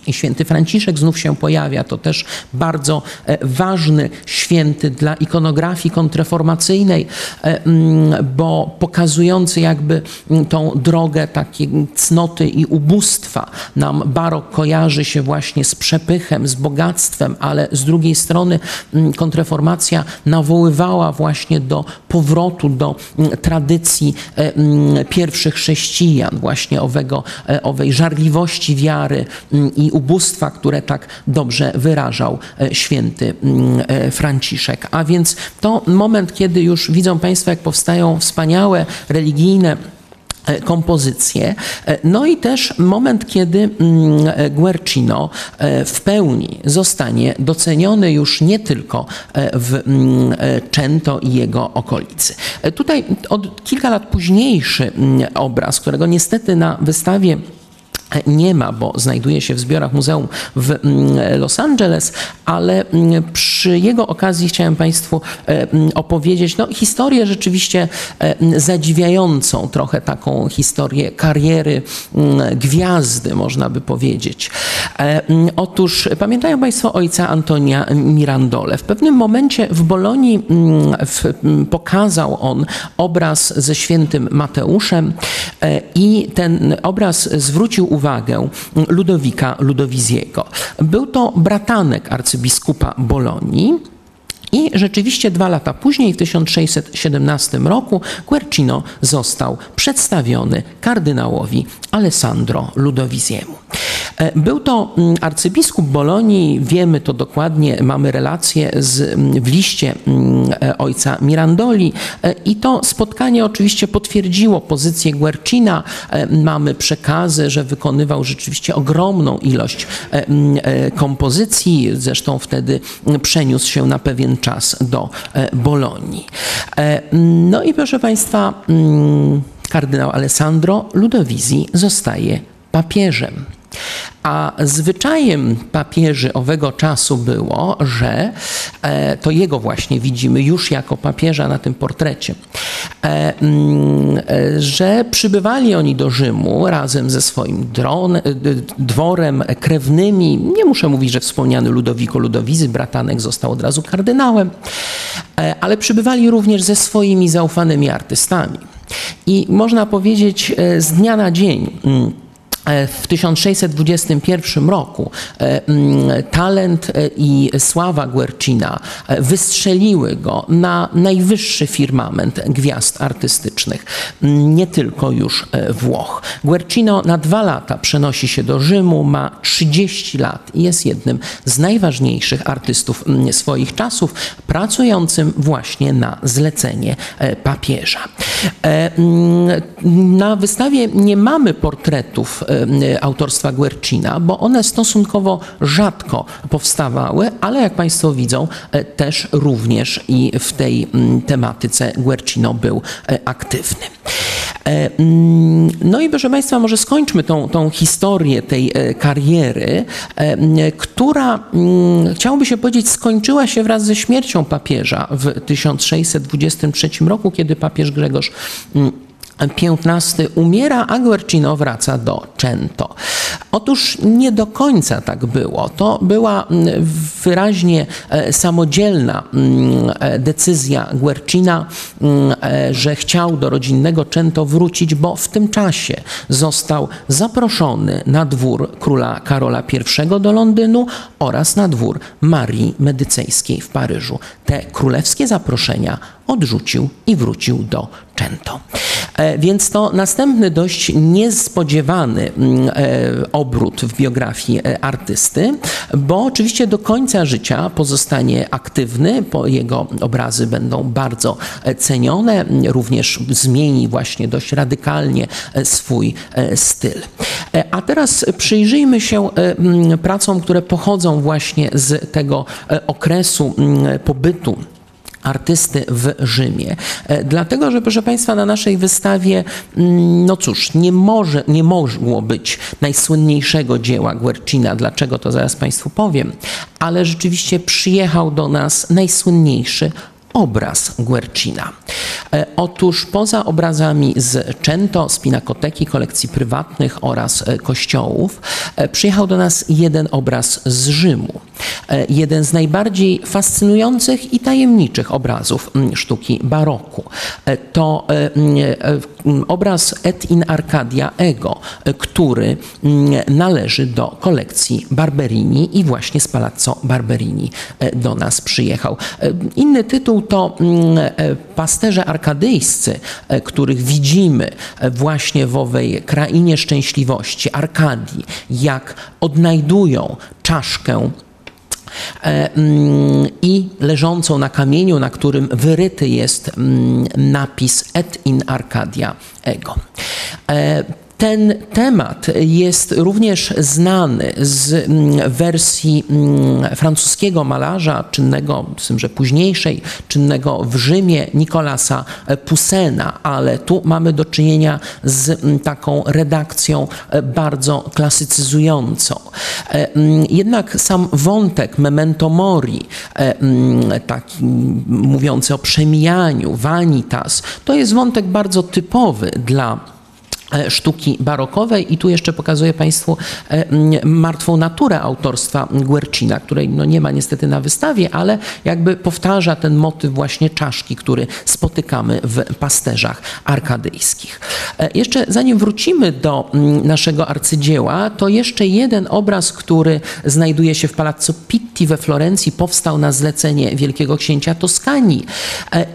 i święty Franciszek znów się pojawia. To też bardzo e, ważny święty dla ikonografii kontreformacyjnej, e, mm, bo pokazujący jakby mm, tą drogę takiej cnoty i ubóstwa. Nam barok kojarzy się właśnie z przepychem, z bogactwem, ale z drugiej strony mm, kontreformacja nawoływała właśnie do powrotu do tradycji e, pierwszych chrześcijan, właśnie owego, owej żarliwości wiary i ubóstwa, które tak dobrze wyrażał e, święty mm, e, Franciszek. A więc to moment, kiedy już widzą Państwo, jak powstają wspaniałe religijne e, kompozycje. No i też moment, kiedy mm, Guercino w pełni zostanie doceniony już nie tylko w mm, Cento i jego okolicy. Tutaj od kilka lat późniejszy obraz, którego niestety na wystawie nie ma, bo znajduje się w zbiorach muzeum w mm, Los Angeles, ale mm, przy jego okazji chciałem Państwu e, mm, opowiedzieć no, historię rzeczywiście e, zadziwiającą, trochę taką historię kariery gwiazdy, można by powiedzieć. E, otóż pamiętają Państwo ojca Antonia Mirandole. W pewnym momencie w Bolonii pokazał on obraz ze świętym Mateuszem i ten obraz zwrócił uwagę, uwagę Ludowika Ludowiziego. Był to bratanek arcybiskupa Bolonii. I rzeczywiście dwa lata później, w 1617 roku, Guercino został przedstawiony kardynałowi Alessandro Ludowiziemu. E, był to mm, arcybiskup Bolonii, wiemy to dokładnie, mamy relację z, mm, w liście mm, e, ojca Mirandoli e, i to spotkanie oczywiście potwierdziło pozycję Guercina. Mamy przekazy, że wykonywał rzeczywiście ogromną ilość kompozycji, zresztą wtedy przeniósł się na pewien czas do Bolonii. No i proszę Państwa, kardynał Alessandro Ludowizji zostaje papieżem. A zwyczajem papieży owego czasu było, że e, to jego właśnie widzimy już jako papieża na tym portrecie, e, mm, e, że przybywali oni do Rzymu razem ze swoim dron, dworem, krewnymi. Nie muszę mówić, że wspomniany Ludowiko Ludowizy, bratanek, został od razu kardynałem, ale przybywali również ze swoimi zaufanymi artystami. I można powiedzieć z dnia na dzień mm, w 1621 roku e, mm, talent e, i sława Guercina wystrzeliły go na najwyższy firmament gwiazd artystycznych, nie tylko już Włoch. Guercino na dwa lata przenosi się do Rzymu, ma 30 lat i jest jednym z najważniejszych artystów swoich czasów, pracującym właśnie na zlecenie papieża. Na wystawie nie mamy portretów E, autorstwa Guercina, bo one stosunkowo rzadko powstawały, ale jak Państwo widzą, e, też również i w tej mm, tematyce Guercino był aktywny. Mm, no i proszę Państwa, może skończmy tą, tą historię tej kariery, która, mm, chciałoby się powiedzieć, skończyła się wraz ze śmiercią papieża w 1623 roku, kiedy papież Grzegorz 15 umiera, a Guercino wraca do Cento. Otóż nie do końca tak było. To była mm, wyraźnie e, samodzielna mm, e, decyzja Guercina, mm, e, że chciał do rodzinnego Cento wrócić, bo w tym czasie został zaproszony na dwór króla Karola I do Londynu oraz na dwór Marii Medycejskiej w Paryżu. Te królewskie zaproszenia odrzucił i wrócił do Cento. E, więc to następny dość niespodziewany mm, e, obrót w biografii e, artysty, bo oczywiście do końca życia pozostanie aktywny, bo jego obrazy będą bardzo cenione, również zmieni właśnie dość radykalnie swój styl. A teraz przyjrzyjmy się pracom, które pochodzą właśnie z tego okresu pobytu artysty w Rzymie. E, dlatego, że proszę Państwa, na naszej wystawie, mm, no cóż, nie, może, nie mogło być najsłynniejszego dzieła Guercina. Dlaczego, to zaraz Państwu powiem. Ale rzeczywiście przyjechał do nas najsłynniejszy obraz Guercina. E, otóż poza obrazami z Cento, z Pinakoteki, kolekcji prywatnych oraz e, kościołów, przyjechał do nas jeden obraz z Rzymu. Jeden z najbardziej fascynujących i tajemniczych obrazów sztuki baroku. To obraz Et in Arcadia Ego, który należy do kolekcji Barberini i właśnie z Palazzo Barberini do nas przyjechał. Inny tytuł to pasterze arkadyjscy, e, których widzimy e, właśnie w owej krainie szczęśliwości, Arkadii, jak odnajdują czaszkę e, mm, i leżącą na kamieniu, na którym wyryty jest mm, napis Et in Arcadia Ego. Ten temat jest również znany z mm, wersji mm, francuskiego malarza, czynnego, z że późniejszej, czynnego w Rzymie, Nicolasa Poussena, ale tu mamy do czynienia z mm, taką redakcją e, bardzo klasycyzującą. E, jednak sam wątek memento mori, e, taki mówiący o przemijaniu, vanitas, to jest wątek bardzo typowy dla sztuki barokowej i tu jeszcze pokazuję Państwu e, martwą naturę autorstwa Guercina, której no nie ma niestety na wystawie, ale jakby powtarza ten motyw właśnie czaszki, który spotykamy w pasterzach arkadyjskich. E, jeszcze zanim wrócimy do naszego arcydzieła, to jeszcze jeden obraz, który znajduje się w Palazzo Pitti we Florencji, powstał na zlecenie wielkiego księcia Toskanii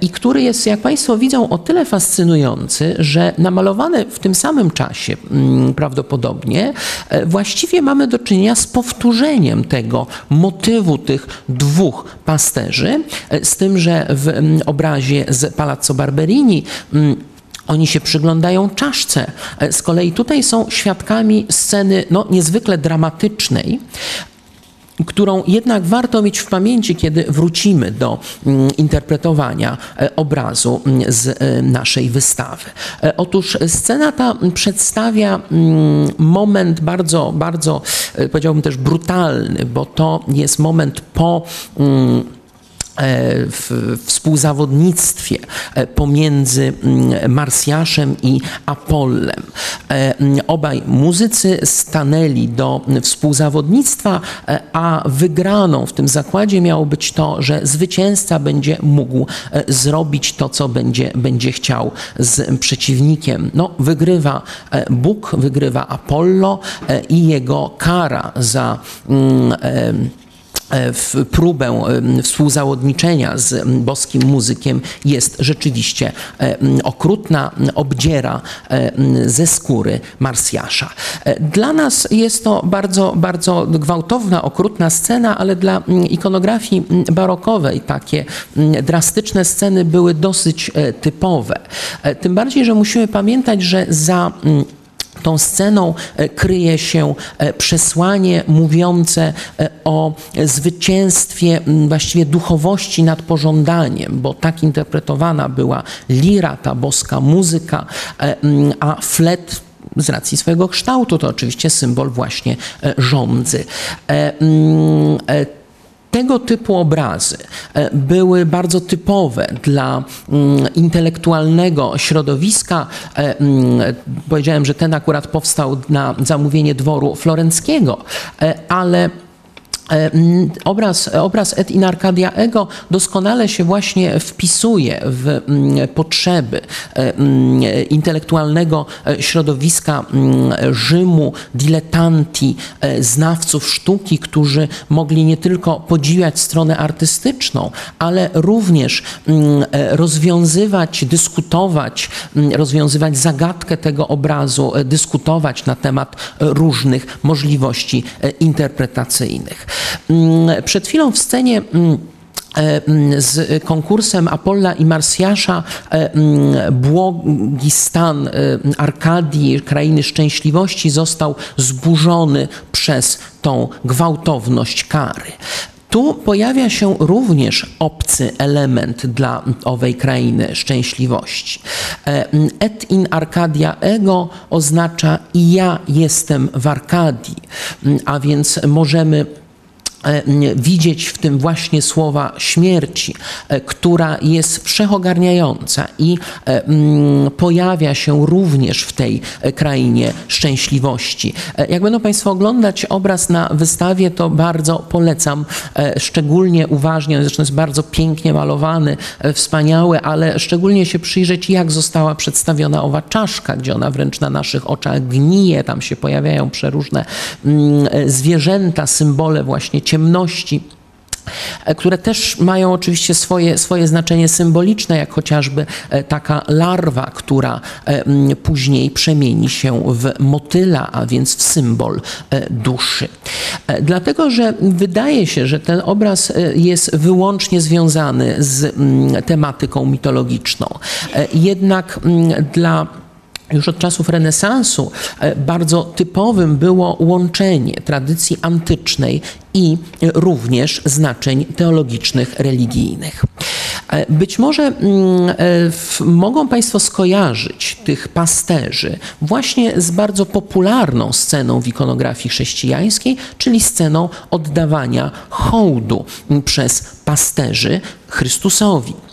i który jest, jak Państwo widzą, o tyle fascynujący, że namalowany w tym samym samym czasie mm, prawdopodobnie, e, właściwie mamy do czynienia z powtórzeniem tego motywu tych dwóch pasterzy, e, z tym, że w mm, obrazie z Palazzo Barberini mm, oni się przyglądają czaszce. E, z kolei tutaj są świadkami sceny no, niezwykle dramatycznej, którą jednak warto mieć w pamięci, kiedy wrócimy do mm, interpretowania e, obrazu mm, z e, naszej wystawy. E, otóż scena ta przedstawia mm, moment bardzo, bardzo, powiedziałbym też brutalny, bo to jest moment po w współzawodnictwie e, pomiędzy mm, Marsjaszem i Apollem. E, obaj muzycy stanęli do współzawodnictwa, a wygraną w tym zakładzie miało być to, że zwycięzca będzie mógł zrobić to, co będzie, będzie chciał z przeciwnikiem. No, wygrywa Bóg, wygrywa Apollo i jego kara za mm, E, w próbę e, współzawodniczenia z boskim muzykiem jest rzeczywiście e, okrutna, obdziera ze skóry Marsjasza. Dla nas jest to bardzo, bardzo gwałtowna, okrutna scena, ale dla ikonografii barokowej takie drastyczne sceny były dosyć typowe. Tym bardziej, że musimy pamiętać, że za tą sceną e, kryje się e, przesłanie mówiące e, o zwycięstwie właściwie duchowości nad pożądaniem, bo tak interpretowana była lira, ta boska muzyka, a flet z racji swojego kształtu to oczywiście symbol właśnie rządzy tego typu obrazy e, były bardzo typowe dla mm, intelektualnego środowiska. E, mm, powiedziałem, że ten akurat powstał na zamówienie dworu florenckiego, e, ale obraz, obraz Et in Arcadia Ego doskonale się właśnie wpisuje w potrzeby e, intelektualnego e, środowiska Rzymu, diletanti, znawców sztuki, którzy mogli nie tylko podziwiać stronę artystyczną, ale również rozwiązywać, dyskutować, rozwiązywać zagadkę tego obrazu, dyskutować na temat różnych możliwości interpretacyjnych. Mm, przed chwilą w scenie mm, e, mm, z konkursem Apolla i Marsjasza e, błogi stan e, Arkadii, krainy szczęśliwości został zburzony przez tą gwałtowność kary. Tu pojawia się również obcy element dla owej krainy szczęśliwości. Et in Arcadia ego oznacza i ja jestem w Arkadii, a więc możemy widzieć w tym właśnie słowa śmierci, e, która jest wszechogarniająca i e, pojawia się również w tej krainie szczęśliwości. Jak będą Państwo oglądać obraz na wystawie, to bardzo polecam, szczególnie uważnie, zresztą jest bardzo pięknie malowany, wspaniały, ale szczególnie się przyjrzeć, jak została przedstawiona owa czaszka, gdzie ona wręcz na naszych oczach gnije, tam się pojawiają przeróżne zwierzęta, symbole właśnie ciemności e, które też mają oczywiście swoje, swoje znaczenie symboliczne, jak chociażby e, taka larwa, która e, później przemieni się w motyla, a więc w symbol duszy. Dlatego, że wydaje się, że ten obraz jest wyłącznie związany z tematyką mitologiczną. Jednak dla już od czasów renesansu e, bardzo typowym było łączenie tradycji antycznej i również znaczeń teologicznych, religijnych. E, być może mm, e, mogą Państwo skojarzyć tych pasterzy właśnie z bardzo popularną sceną w ikonografii chrześcijańskiej, czyli sceną oddawania hołdu przez pasterzy Chrystusowi.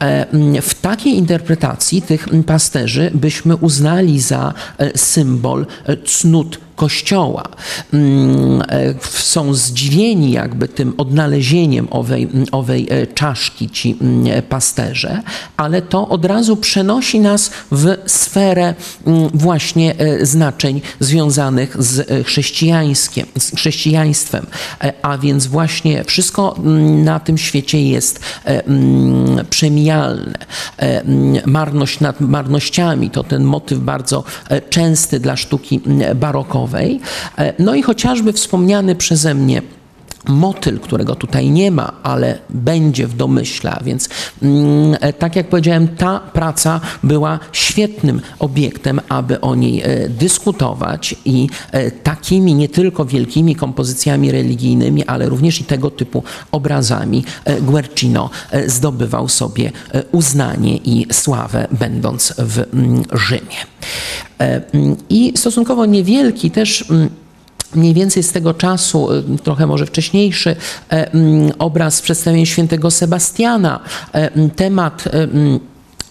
E, w takiej interpretacji tych pasterzy byśmy uznali za e, symbol e, cnót kościoła. Mm, są zdziwieni jakby tym odnalezieniem owej, owej czaszki ci pasterze, ale to od razu przenosi nas w sferę właśnie znaczeń związanych z chrześcijańskiem, z chrześcijaństwem, a więc właśnie wszystko na tym świecie jest przemijalne. Marność nad marnościami to ten motyw bardzo częsty dla sztuki barokowej. No i chociażby wspomniany przeze mnie motyl, którego tutaj nie ma, ale będzie w domyśle. Więc mm, e, tak jak powiedziałem, ta praca była świetnym obiektem, aby o niej e, dyskutować i e, takimi nie tylko wielkimi kompozycjami religijnymi, ale również i tego typu obrazami Guercino zdobywał sobie uznanie i sławę, będąc w mm, Rzymie. Mm, I stosunkowo niewielki też mniej więcej z tego czasu, y, trochę może wcześniejszy, e, mm, obraz przedstawienia świętego Sebastiana, e, mm, temat e, mm,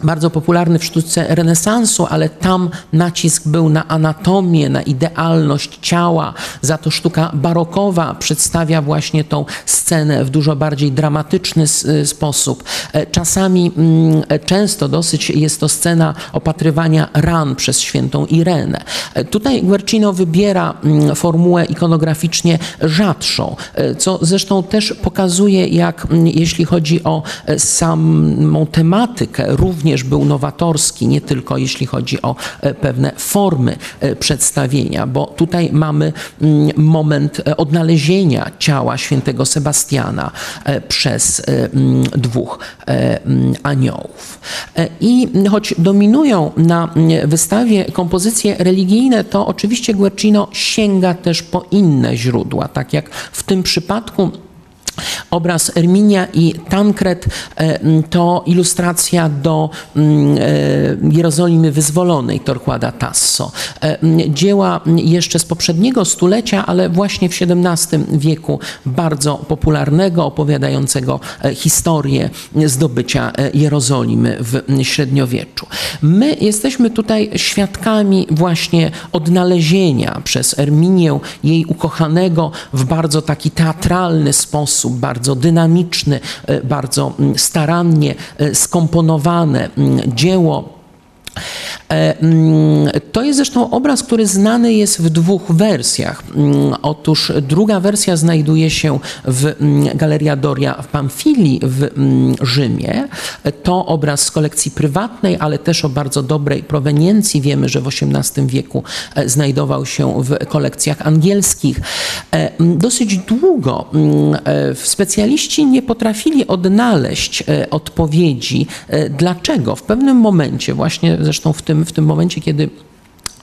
bardzo popularny w sztuce renesansu, ale tam nacisk był na anatomię, na idealność ciała. Za to sztuka barokowa przedstawia właśnie tą scenę w dużo bardziej dramatyczny y, sposób. E, czasami, mm, e, często dosyć jest to scena opatrywania ran przez świętą Irenę. E, tutaj Guercino wybiera mm, formułę ikonograficznie rzadszą, co zresztą też pokazuje, jak mm, jeśli chodzi o samą tematykę, również również był nowatorski, nie tylko jeśli chodzi o e, pewne formy e, przedstawienia, bo tutaj mamy mm, moment e, odnalezienia ciała świętego Sebastiana przez mm, dwóch mm, aniołów. I choć dominują na wystawie kompozycje religijne, to oczywiście Guercino sięga też po inne źródła, tak jak w tym przypadku Obraz Erminia i Tankret e, to ilustracja do e, Jerozolimy Wyzwolonej Torquada Tasso. E, dzieła jeszcze z poprzedniego stulecia, ale właśnie w XVII wieku bardzo popularnego, opowiadającego historię zdobycia Jerozolimy w średniowieczu. My jesteśmy tutaj świadkami właśnie odnalezienia przez Erminię jej ukochanego w bardzo taki teatralny sposób sposób bardzo dynamiczny, e, bardzo mm, starannie e, skomponowane mm, dzieło to jest zresztą obraz, który znany jest w dwóch wersjach. Mm, otóż druga wersja znajduje się w mm, Galeria Doria w Pamfili w Rzymie. To obraz z kolekcji prywatnej, ale też o bardzo dobrej proweniencji. Wiemy, że w XVIII wieku e, znajdował się w kolekcjach angielskich. E, dosyć długo specjaliści nie potrafili odnaleźć odpowiedzi, dlaczego w pewnym momencie, właśnie zresztą w tym w tym momencie, kiedy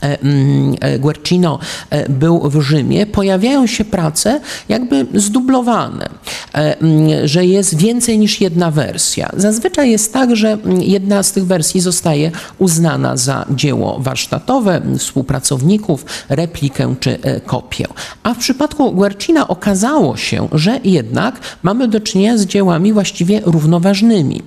e, mm, e, Guercino e, był w Rzymie, pojawiają się prace jakby zdublowane, mm, że jest więcej niż jedna wersja. Zazwyczaj jest tak, że mm, jedna z tych wersji zostaje uznana za dzieło warsztatowe współpracowników, replikę czy kopię. A w przypadku Guercina okazało się, że jednak mamy do czynienia z dziełami właściwie równoważnymi.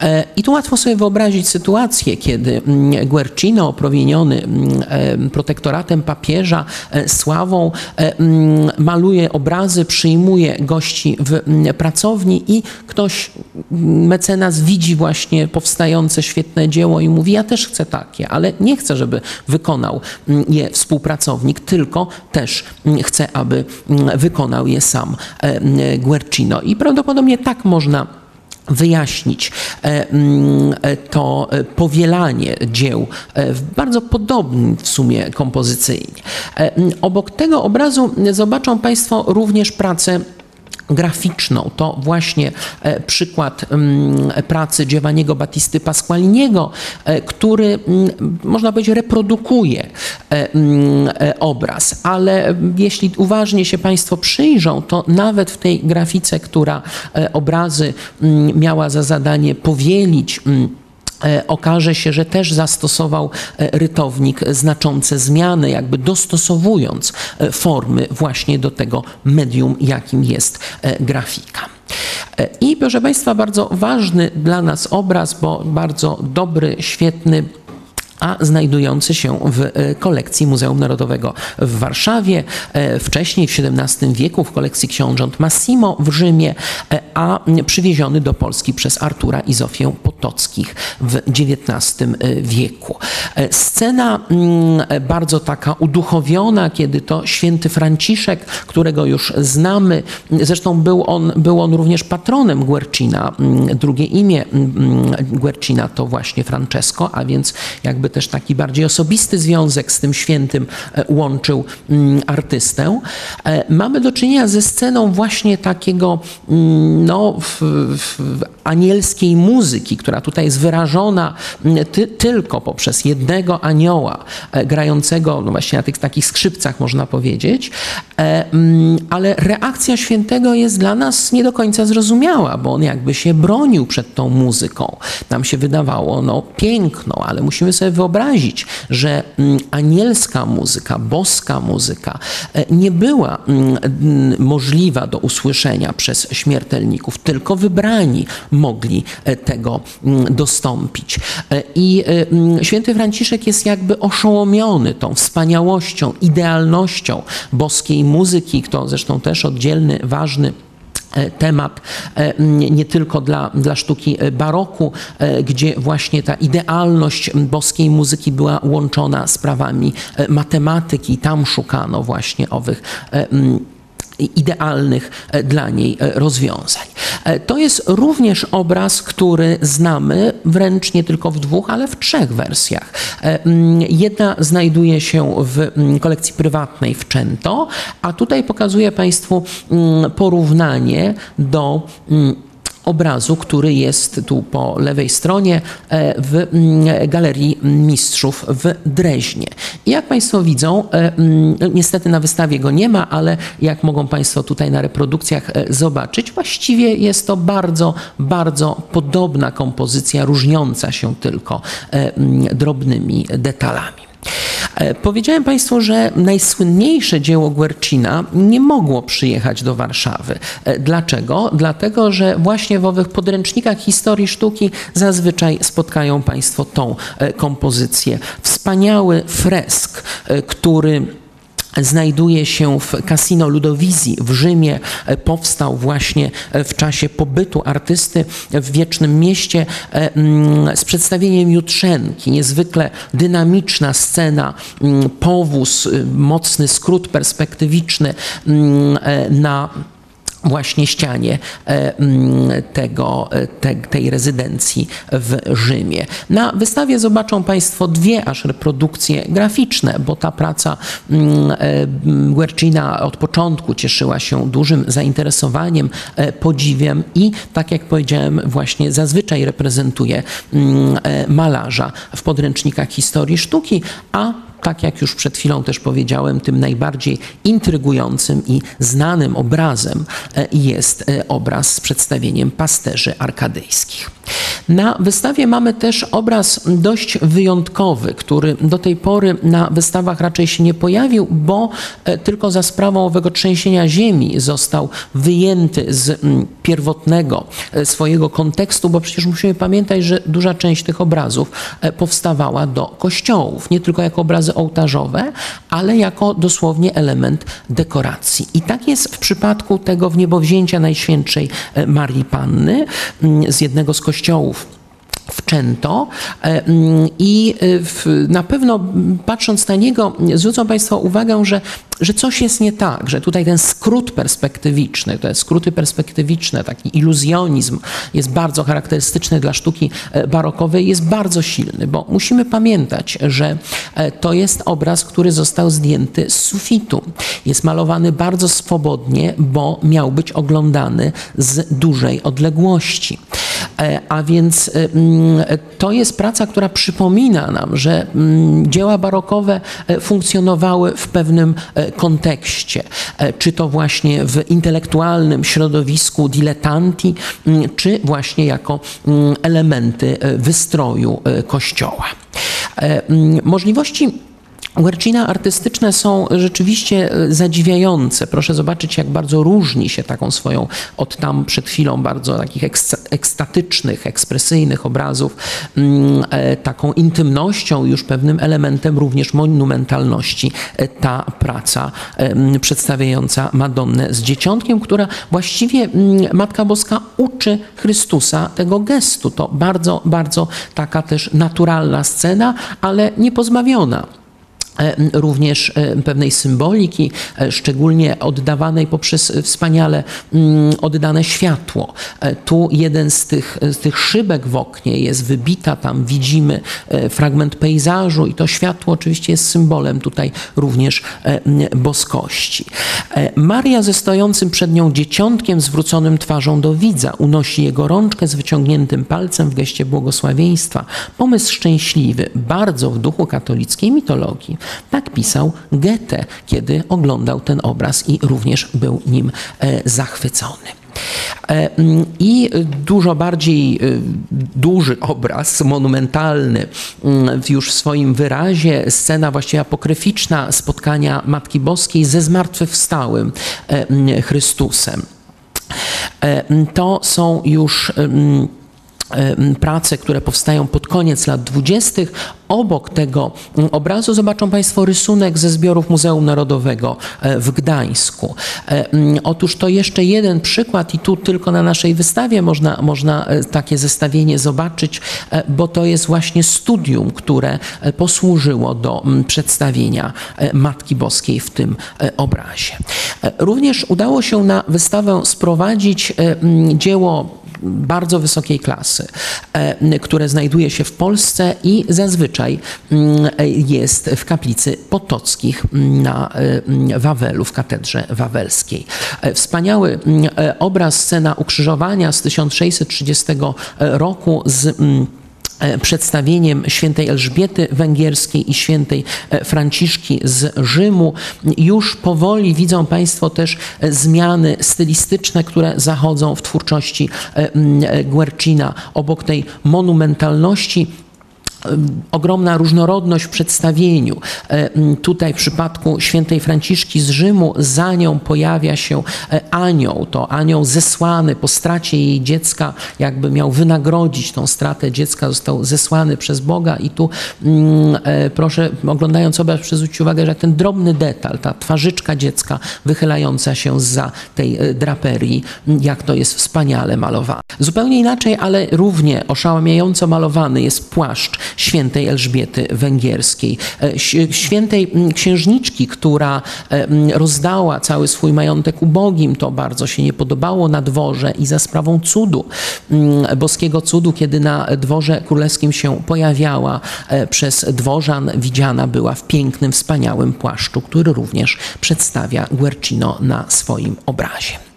E, I tu łatwo sobie wyobrazić sytuację, kiedy mm, Guercino, prowieniony mm, e, protektoratem papieża, e, sławą, mm, maluje obrazy, przyjmuje gości w pracowni i ktoś, mecenas, widzi właśnie powstające świetne dzieło i mówi: Ja też chcę takie, ale nie chcę, żeby wykonał je współpracownik, tylko też chcę, aby wykonał je sam Guercino. I prawdopodobnie tak można wyjaśnić e, mm, e, to e, powielanie dzieł w bardzo podobnym w sumie kompozycyjnie. Obok tego obrazu zobaczą Państwo również pracę graficzną. To właśnie e, przykład mm, pracy Giovanniego Battisty Pasqualiniego, e, który mm, można powiedzieć reprodukuje e, mm, obraz, ale jeśli uważnie się Państwo przyjrzą, to nawet w tej grafice, która obrazy miała za zadanie powielić, okaże się, że też zastosował e, rytownik znaczące zmiany, jakby dostosowując e, formy właśnie do tego medium, jakim jest grafika. I proszę Państwa, bardzo ważny dla nas obraz, bo bardzo dobry, świetny a znajdujący się w e, kolekcji Muzeum Narodowego w Warszawie, e, wcześniej w XVII wieku w kolekcji książąt Massimo w Rzymie, e, a przywieziony do Polski przez Artura i Zofię Potockich w XIX wieku. Scena mm, bardzo taka uduchowiona, kiedy to święty Franciszek, którego już znamy, zresztą był on, był on również patronem Guercina. Mm, drugie imię mm, Guercina to właśnie Francesco, a więc jakby jakby też taki bardziej osobisty związek z tym świętym e, łączył mm, artystę. E, mamy do czynienia ze sceną właśnie takiego mm, no, w, w anielskiej muzyki, która tutaj jest wyrażona mm, ty, tylko poprzez jednego anioła e, grającego no właśnie na tych takich skrzypcach można powiedzieć, ale reakcja świętego jest dla nas nie do końca zrozumiała, bo on jakby się bronił przed tą muzyką. Nam się wydawało no piękno, ale musimy sobie wyobrazić, że mm, anielska muzyka, boska muzyka e, nie była mm, możliwa do usłyszenia przez śmiertelników, tylko wybrani mogli e, tego mm, dostąpić. E, I święty Franciszek jest jakby oszołomiony tą wspaniałością, idealnością boskiej muzyki, to zresztą też oddzielny, ważny E, temat e, nie tylko dla, dla sztuki e, baroku, gdzie właśnie ta idealność boskiej muzyki była łączona z prawami matematyki. Tam szukano właśnie owych idealnych e, dla niej e, rozwiązań. E, to jest również obraz, który znamy wręcz nie tylko w dwóch, ale w trzech wersjach. Jedna znajduje się w kolekcji prywatnej w Cento, a tutaj pokazuję Państwu porównanie do obrazu, który jest tu po lewej stronie e, w mm, Galerii Mistrzów w Dreźnie. Jak Państwo widzą, e, mm, niestety na wystawie go nie ma, ale jak mogą Państwo tutaj na reprodukcjach e, zobaczyć, właściwie jest to bardzo, bardzo podobna kompozycja, różniąca się tylko mm, drobnymi detalami. E, powiedziałem Państwu, że najsłynniejsze dzieło Guercina nie mogło przyjechać do Warszawy. E, dlaczego? Dlatego, że właśnie w owych podręcznikach historii sztuki zazwyczaj spotkają Państwo tą e, kompozycję. Wspaniały fresk, który znajduje się w Casino Ludowizji w Rzymie. E, powstał właśnie e, w czasie pobytu artysty w Wiecznym Mieście e, mm, z przedstawieniem Jutrzenki. Niezwykle dynamiczna scena, mm, powóz, mocny skrót perspektywiczny mm, na właśnie ścianie e, mm, tego, e, te, tej rezydencji w Rzymie. Na wystawie zobaczą Państwo dwie aż reprodukcje graficzne, bo ta praca mm, e, Guercina od początku cieszyła się dużym zainteresowaniem, podziwiem i, tak jak powiedziałem, właśnie zazwyczaj reprezentuje mm, malarza w podręcznikach historii sztuki, a tak jak już przed chwilą też powiedziałem, tym najbardziej intrygującym i znanym obrazem e, jest e, obraz z przedstawieniem pasterzy arkadyjskich. Na wystawie mamy też obraz dość wyjątkowy, który do tej pory na wystawach raczej się nie pojawił, bo e, tylko za sprawą owego trzęsienia ziemi został wyjęty z mm, pierwotnego swojego kontekstu, bo przecież musimy pamiętać, że duża część tych obrazów powstawała do kościołów, nie tylko jako obrazy ołtarzowe, ale jako dosłownie element dekoracji. I tak jest w przypadku tego wniebowzięcia Najświętszej e, Marii Panny mm, z jednego z kościołów wczęto e, mm, i e, na pewno patrząc na niego zwrócą Państwo uwagę, że, że coś jest nie tak, że tutaj ten skrót perspektywiczny, te skróty perspektywiczne, taki iluzjonizm jest bardzo charakterystyczny dla sztuki e, barokowej, jest bardzo silny, bo musimy pamiętać, że to jest obraz, który został zdjęty z sufitu. Jest malowany bardzo swobodnie, bo miał być oglądany z dużej odległości. E, a więc e, mm, to jest praca, która przypomina nam, że mm, dzieła barokowe e, funkcjonowały w pewnym kontekście, czy to właśnie w intelektualnym środowisku diletanti, mm, czy właśnie jako elementy wystroju kościoła. Możliwości Guercina artystyczne są rzeczywiście e, zadziwiające. Proszę zobaczyć, jak bardzo różni się taką swoją od tam przed chwilą bardzo takich ekstatycznych, ekspresyjnych obrazów, mm, e, taką intymnością, już pewnym elementem również monumentalności e, ta praca przedstawiająca Madonnę z dzieciątkiem, która właściwie Matka Boska uczy Chrystusa tego gestu. To bardzo, bardzo taka też naturalna scena, ale nie pozbawiona również e, pewnej symboliki, e, szczególnie oddawanej poprzez wspaniale mm, oddane światło. Tu jeden z tych, z tych szybek w oknie jest wybita, tam widzimy fragment pejzażu i to światło oczywiście jest symbolem tutaj również boskości. Maria ze stojącym przed nią dzieciątkiem zwróconym twarzą do widza unosi jego rączkę z wyciągniętym palcem w geście błogosławieństwa. Pomysł szczęśliwy, bardzo w duchu katolickiej mitologii. Tak pisał Goethe, kiedy oglądał ten obraz i również był nim e, zachwycony. E, I dużo bardziej e, duży obraz, monumentalny mm, już w swoim wyrazie, scena właściwie apokryficzna spotkania Matki Boskiej ze zmartwychwstałym Chrystusem. To są już prace, które powstają pod koniec lat dwudziestych. Obok tego obrazu zobaczą Państwo rysunek ze zbiorów Muzeum Narodowego e, w Gdańsku. E, otóż to jeszcze jeden przykład i tu tylko na naszej wystawie można, można e, takie zestawienie zobaczyć, bo to jest właśnie studium, które posłużyło do przedstawienia Matki Boskiej w tym obrazie. Również udało się na wystawę sprowadzić dzieło bardzo wysokiej klasy, e, które znajduje się w Polsce i zazwyczaj mm, jest w kaplicy Potockich na e, Wawelu, w katedrze wawelskiej. E, wspaniały mm, obraz, scena ukrzyżowania z 1630 roku z mm, przedstawieniem świętej Elżbiety Węgierskiej i świętej e, Franciszki z Rzymu. Już powoli widzą Państwo też e, zmiany stylistyczne, które zachodzą w twórczości Guercina. Obok tej monumentalności ogromna różnorodność w przedstawieniu. E, tutaj w przypadku świętej Franciszki z Rzymu za nią pojawia się e, anioł. To anioł zesłany po stracie jej dziecka, jakby miał wynagrodzić tą stratę dziecka, został zesłany przez Boga i tu e, proszę, oglądając obraz, zwrócić uwagę, że ten drobny detal, ta twarzyczka dziecka wychylająca się za tej draperii, jak to jest wspaniale malowane. Zupełnie inaczej, ale równie oszałamiająco malowany jest płaszcz świętej Elżbiety Węgierskiej, e, świętej księżniczki, która rozdała cały swój majątek ubogim. To bardzo się nie podobało na dworze i za sprawą cudu, boskiego cudu, kiedy na dworze królewskim się pojawiała e, przez dworzan, widziana była w pięknym, wspaniałym płaszczu, który również przedstawia Guercino na swoim obrazie.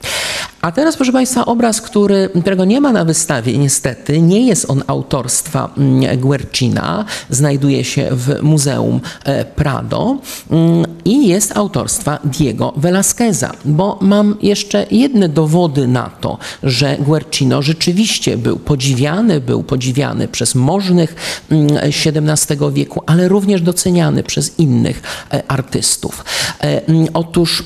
A teraz, proszę Państwa, obraz, który, którego nie ma na wystawie, niestety, nie jest on autorstwa mm, Guercina, znajduje się w Muzeum e, Prado mm, i jest autorstwa Diego Velázqueza, bo mam jeszcze jedne dowody na to, że Guercino rzeczywiście był podziwiany, był podziwiany przez możnych XVII mm, wieku, ale również doceniany przez innych e, artystów. E, otóż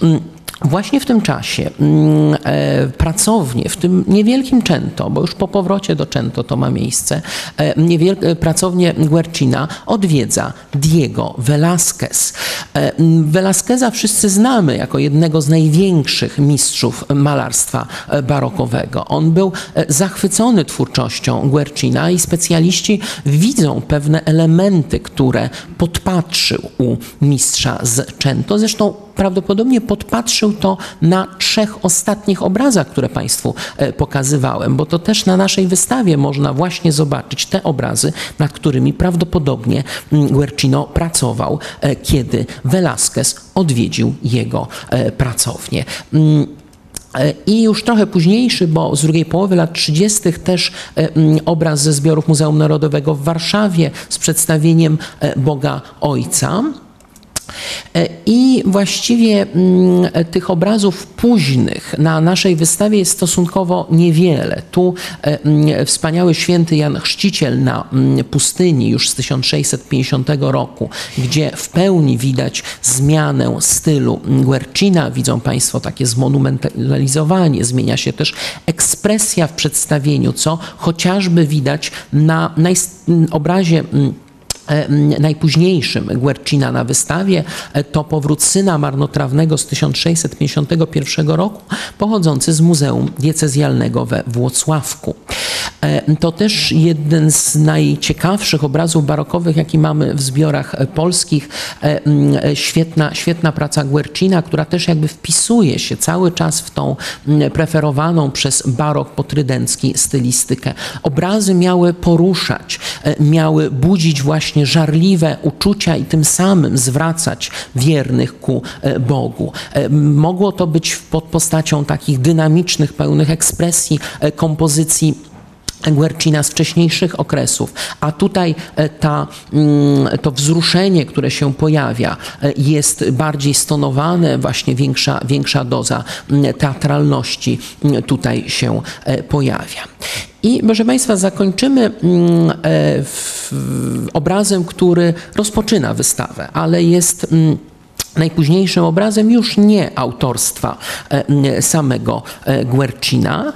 Właśnie w tym czasie mm, e, pracownie, w tym niewielkim Cento, bo już po powrocie do Cento to ma miejsce, e, niewielkie pracownię Guercina odwiedza Diego Velázquez. E, Velázqueza wszyscy znamy jako jednego z największych mistrzów malarstwa barokowego. On był zachwycony twórczością Guercina i specjaliści widzą pewne elementy, które podpatrzył u mistrza z Cento. Zresztą prawdopodobnie podpatrzył to na trzech ostatnich obrazach, które Państwu e, pokazywałem, bo to też na naszej wystawie można właśnie zobaczyć te obrazy, nad którymi prawdopodobnie mm, Guercino pracował, e, kiedy Velázquez odwiedził jego e, pracownię. Mm, I już trochę późniejszy, bo z drugiej połowy lat 30. też mm, obraz ze zbiorów Muzeum Narodowego w Warszawie z przedstawieniem Boga Ojca. I właściwie mm, tych obrazów późnych na naszej wystawie jest stosunkowo niewiele. Tu mm, wspaniały święty Jan Chrzciciel na mm, pustyni już z 1650 roku, gdzie w pełni widać zmianę stylu Guercina. Widzą Państwo takie zmonumentalizowanie, zmienia się też ekspresja w przedstawieniu, co chociażby widać na obrazie E, najpóźniejszym Guercina na wystawie e, to powrót syna marnotrawnego z 1651 roku, pochodzący z Muzeum Diecezjalnego we Włocławku. E, to też jeden z najciekawszych obrazów barokowych, jaki mamy w zbiorach polskich. Świetna, świetna praca Guercina, która też jakby wpisuje się cały czas w tą preferowaną przez barok potrydencki stylistykę. Obrazy miały poruszać, miały budzić właśnie żarliwe uczucia i tym samym zwracać wiernych ku e, Bogu. E, mogło to być pod postacią takich dynamicznych, pełnych ekspresji e, kompozycji Guercina z wcześniejszych okresów, a tutaj ta, mm, to wzruszenie, które się pojawia, jest bardziej stonowane, właśnie większa, większa doza teatralności tutaj się pojawia. I proszę Państwa, zakończymy e, obrazem, który rozpoczyna wystawę, ale jest najpóźniejszym obrazem już nie autorstwa e, samego e, Guercina.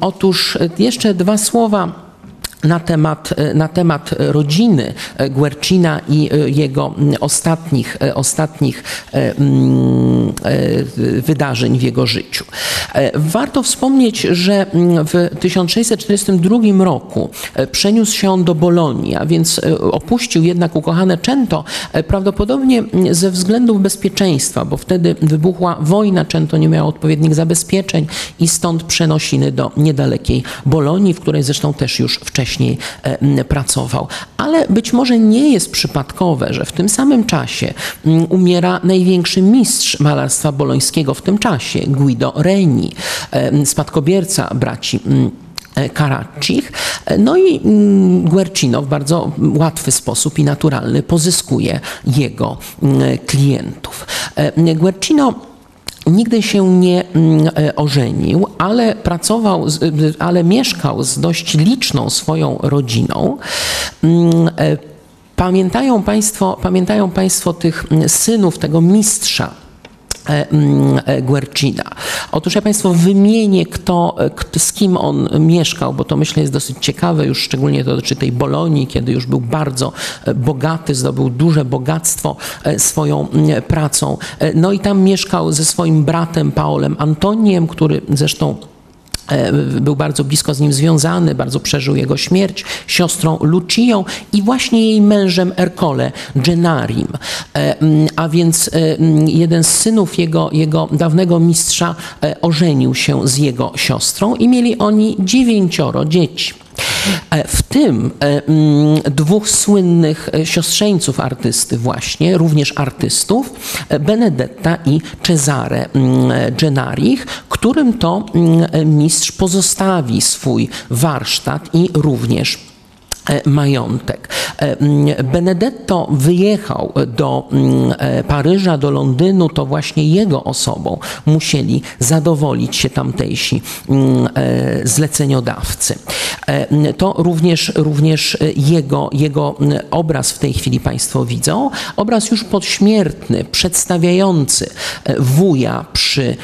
Otóż jeszcze dwa słowa na temat, na temat rodziny Guercina i jego ostatnich, ostatnich wydarzeń w jego życiu. Warto wspomnieć, że w 1642 roku przeniósł się on do Bolonii, a więc opuścił jednak ukochane Częto, prawdopodobnie ze względów bezpieczeństwa, bo wtedy wybuchła wojna, Częto nie miało odpowiednich zabezpieczeń i stąd przenosiny do niedalekiej Bolonii, w której zresztą też już wcześniej wcześniej e, pracował. Ale być może nie jest przypadkowe, że w tym samym czasie umiera największy mistrz malarstwa bolońskiego w tym czasie, Guido Reni, e, spadkobierca braci. E, Carraccich. No i Guercino w bardzo łatwy sposób i naturalny pozyskuje jego klientów. Guercino Nigdy się nie mm, e, ożenił, ale pracował, ale mieszkał z dość liczną swoją rodziną. Mm, e, pamiętają Państwo, pamiętają państwo tych mm, synów tego mistrza E, e, Guercina. Otóż ja Państwu wymienię, kto, kto, z kim on mieszkał, bo to myślę jest dosyć ciekawe, już szczególnie to dotyczy tej Bolonii, kiedy już był bardzo e, bogaty, zdobył duże bogactwo swoją mm, pracą. No i tam mieszkał ze swoim bratem Paolem Antoniem, który zresztą E, był bardzo blisko z nim związany, bardzo przeżył jego śmierć, siostrą Lucią i właśnie jej mężem Ercole, Genarim. E, a więc e, jeden z synów jego, jego dawnego mistrza ożenił się z jego siostrą i mieli oni dziewięcioro dzieci. E, w tym e, mm, dwóch słynnych e, siostrzeńców artysty właśnie, również artystów, Benedetta i Cesare mm, Gennarich, którym to mm, mistrz pozostawi swój warsztat i również majątek. E, Benedetto wyjechał do e, Paryża, do Londynu, to właśnie jego osobą musieli zadowolić się tamtejsi zleceniodawcy. To również, również jego, jego obraz w tej chwili Państwo widzą. Obraz już podśmiertny, przedstawiający wuja przy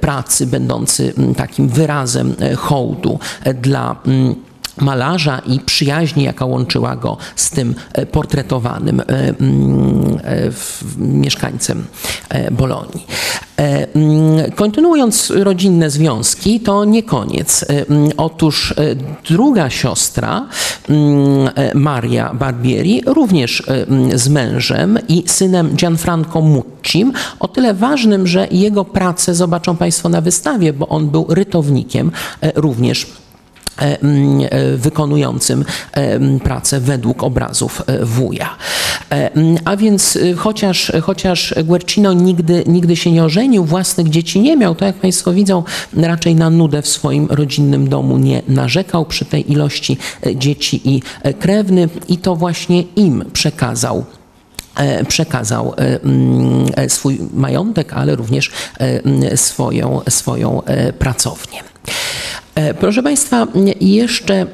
pracy, będący takim wyrazem hołdu dla malarza i przyjaźni, jaka łączyła go z tym e, portretowanym e, mm, e, mieszkańcem Bolonii. Mm, kontynuując rodzinne związki, to nie koniec. Mm, otóż druga siostra, Maria Barbieri, również z mężem i synem Gianfranco Muccim, o tyle ważnym, że jego pracę zobaczą Państwo na wystawie, bo on był rytownikiem również wykonującym e, pracę według obrazów wuja. A więc chociaż, chociaż Guercino nigdy, nigdy się nie ożenił, własnych dzieci nie miał, to jak Państwo widzą, raczej na nudę w swoim rodzinnym domu nie narzekał przy tej ilości dzieci i krewny i to właśnie im przekazał przekazał swój majątek, ale również swoją, swoją pracownię. Proszę Państwa, jeszcze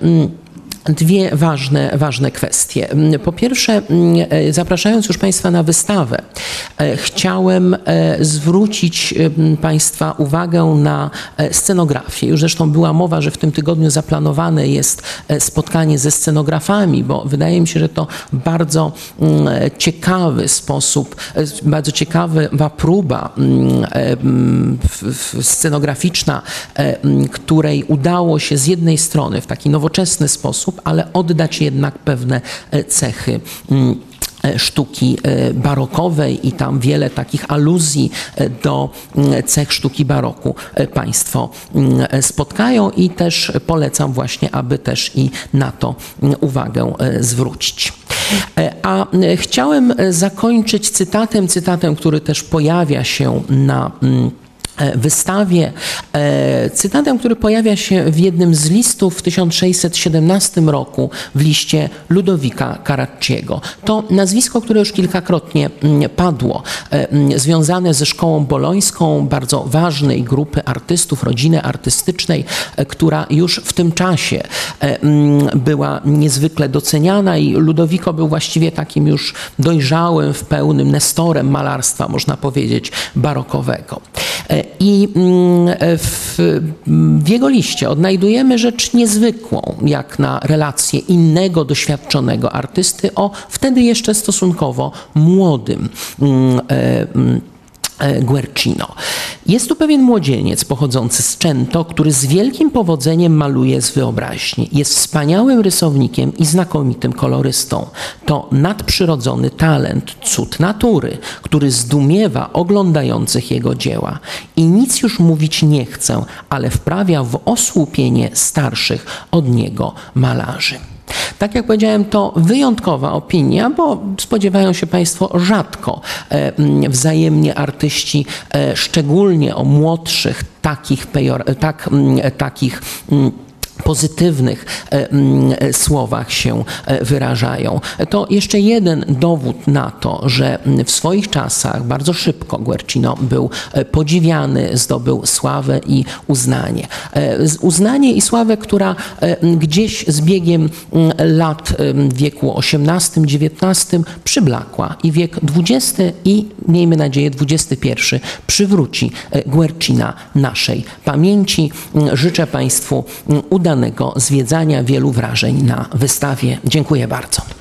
dwie ważne, ważne kwestie. Po pierwsze, e, zapraszając już Państwa na wystawę, e, chciałem e, zwrócić Państwa uwagę na scenografię. Już zresztą była mowa, że w tym tygodniu zaplanowane jest spotkanie ze scenografami, bo wydaje mi się, że to bardzo ciekawy sposób, bardzo ciekawa próba scenograficzna, której udało się z jednej strony w taki nowoczesny sposób, ale oddać jednak pewne e, cechy mm, e, sztuki e, barokowej i tam wiele takich aluzji do mm, cech sztuki baroku Państwo mm, spotkają i też polecam właśnie, aby też i na to uwagę zwrócić. A chciałem zakończyć cytatem, cytatem, który też pojawia się na wystawie, e, cytatem, który pojawia się w jednym z listów w 1617 roku w liście Ludowika Caracciego. To nazwisko, które już kilkakrotnie mm, padło, e, mm, związane ze szkołą bolońską, bardzo ważnej grupy artystów, rodziny artystycznej, która już w tym czasie mm, była niezwykle doceniana i Ludowiko był właściwie takim już dojrzałym, w pełnym nestorem malarstwa, można powiedzieć, barokowego. I mm, w, w, jego liście odnajdujemy rzecz niezwykłą, jak na relację innego doświadczonego artysty o wtedy jeszcze stosunkowo młodym mm, e, mm, Guercino. Jest tu pewien młodzieniec pochodzący z Cento, który z wielkim powodzeniem maluje z wyobraźni. Jest wspaniałym rysownikiem i znakomitym kolorystą. To nadprzyrodzony talent, cud natury, który zdumiewa oglądających jego dzieła. I nic już mówić nie chcę, ale wprawia w osłupienie starszych od niego malarzy. Tak jak powiedziałem, to wyjątkowa opinia, bo spodziewają się Państwo rzadko e, wzajemnie artyści, e, szczególnie o młodszych, takich, pejor, tak, takich pozytywnych e, mm, e, słowach się e, wyrażają. To jeszcze jeden dowód na to, że w swoich czasach bardzo szybko Guercino był podziwiany, zdobył sławę i uznanie. Uznanie i sławę, która gdzieś z biegiem lat wieku XVIII-XIX przyblakła i wiek XX i miejmy nadzieję XXI przywróci Guercina naszej pamięci. Życzę Państwu udanego zwiedzania wielu wrażeń na wystawie. Dziękuję bardzo.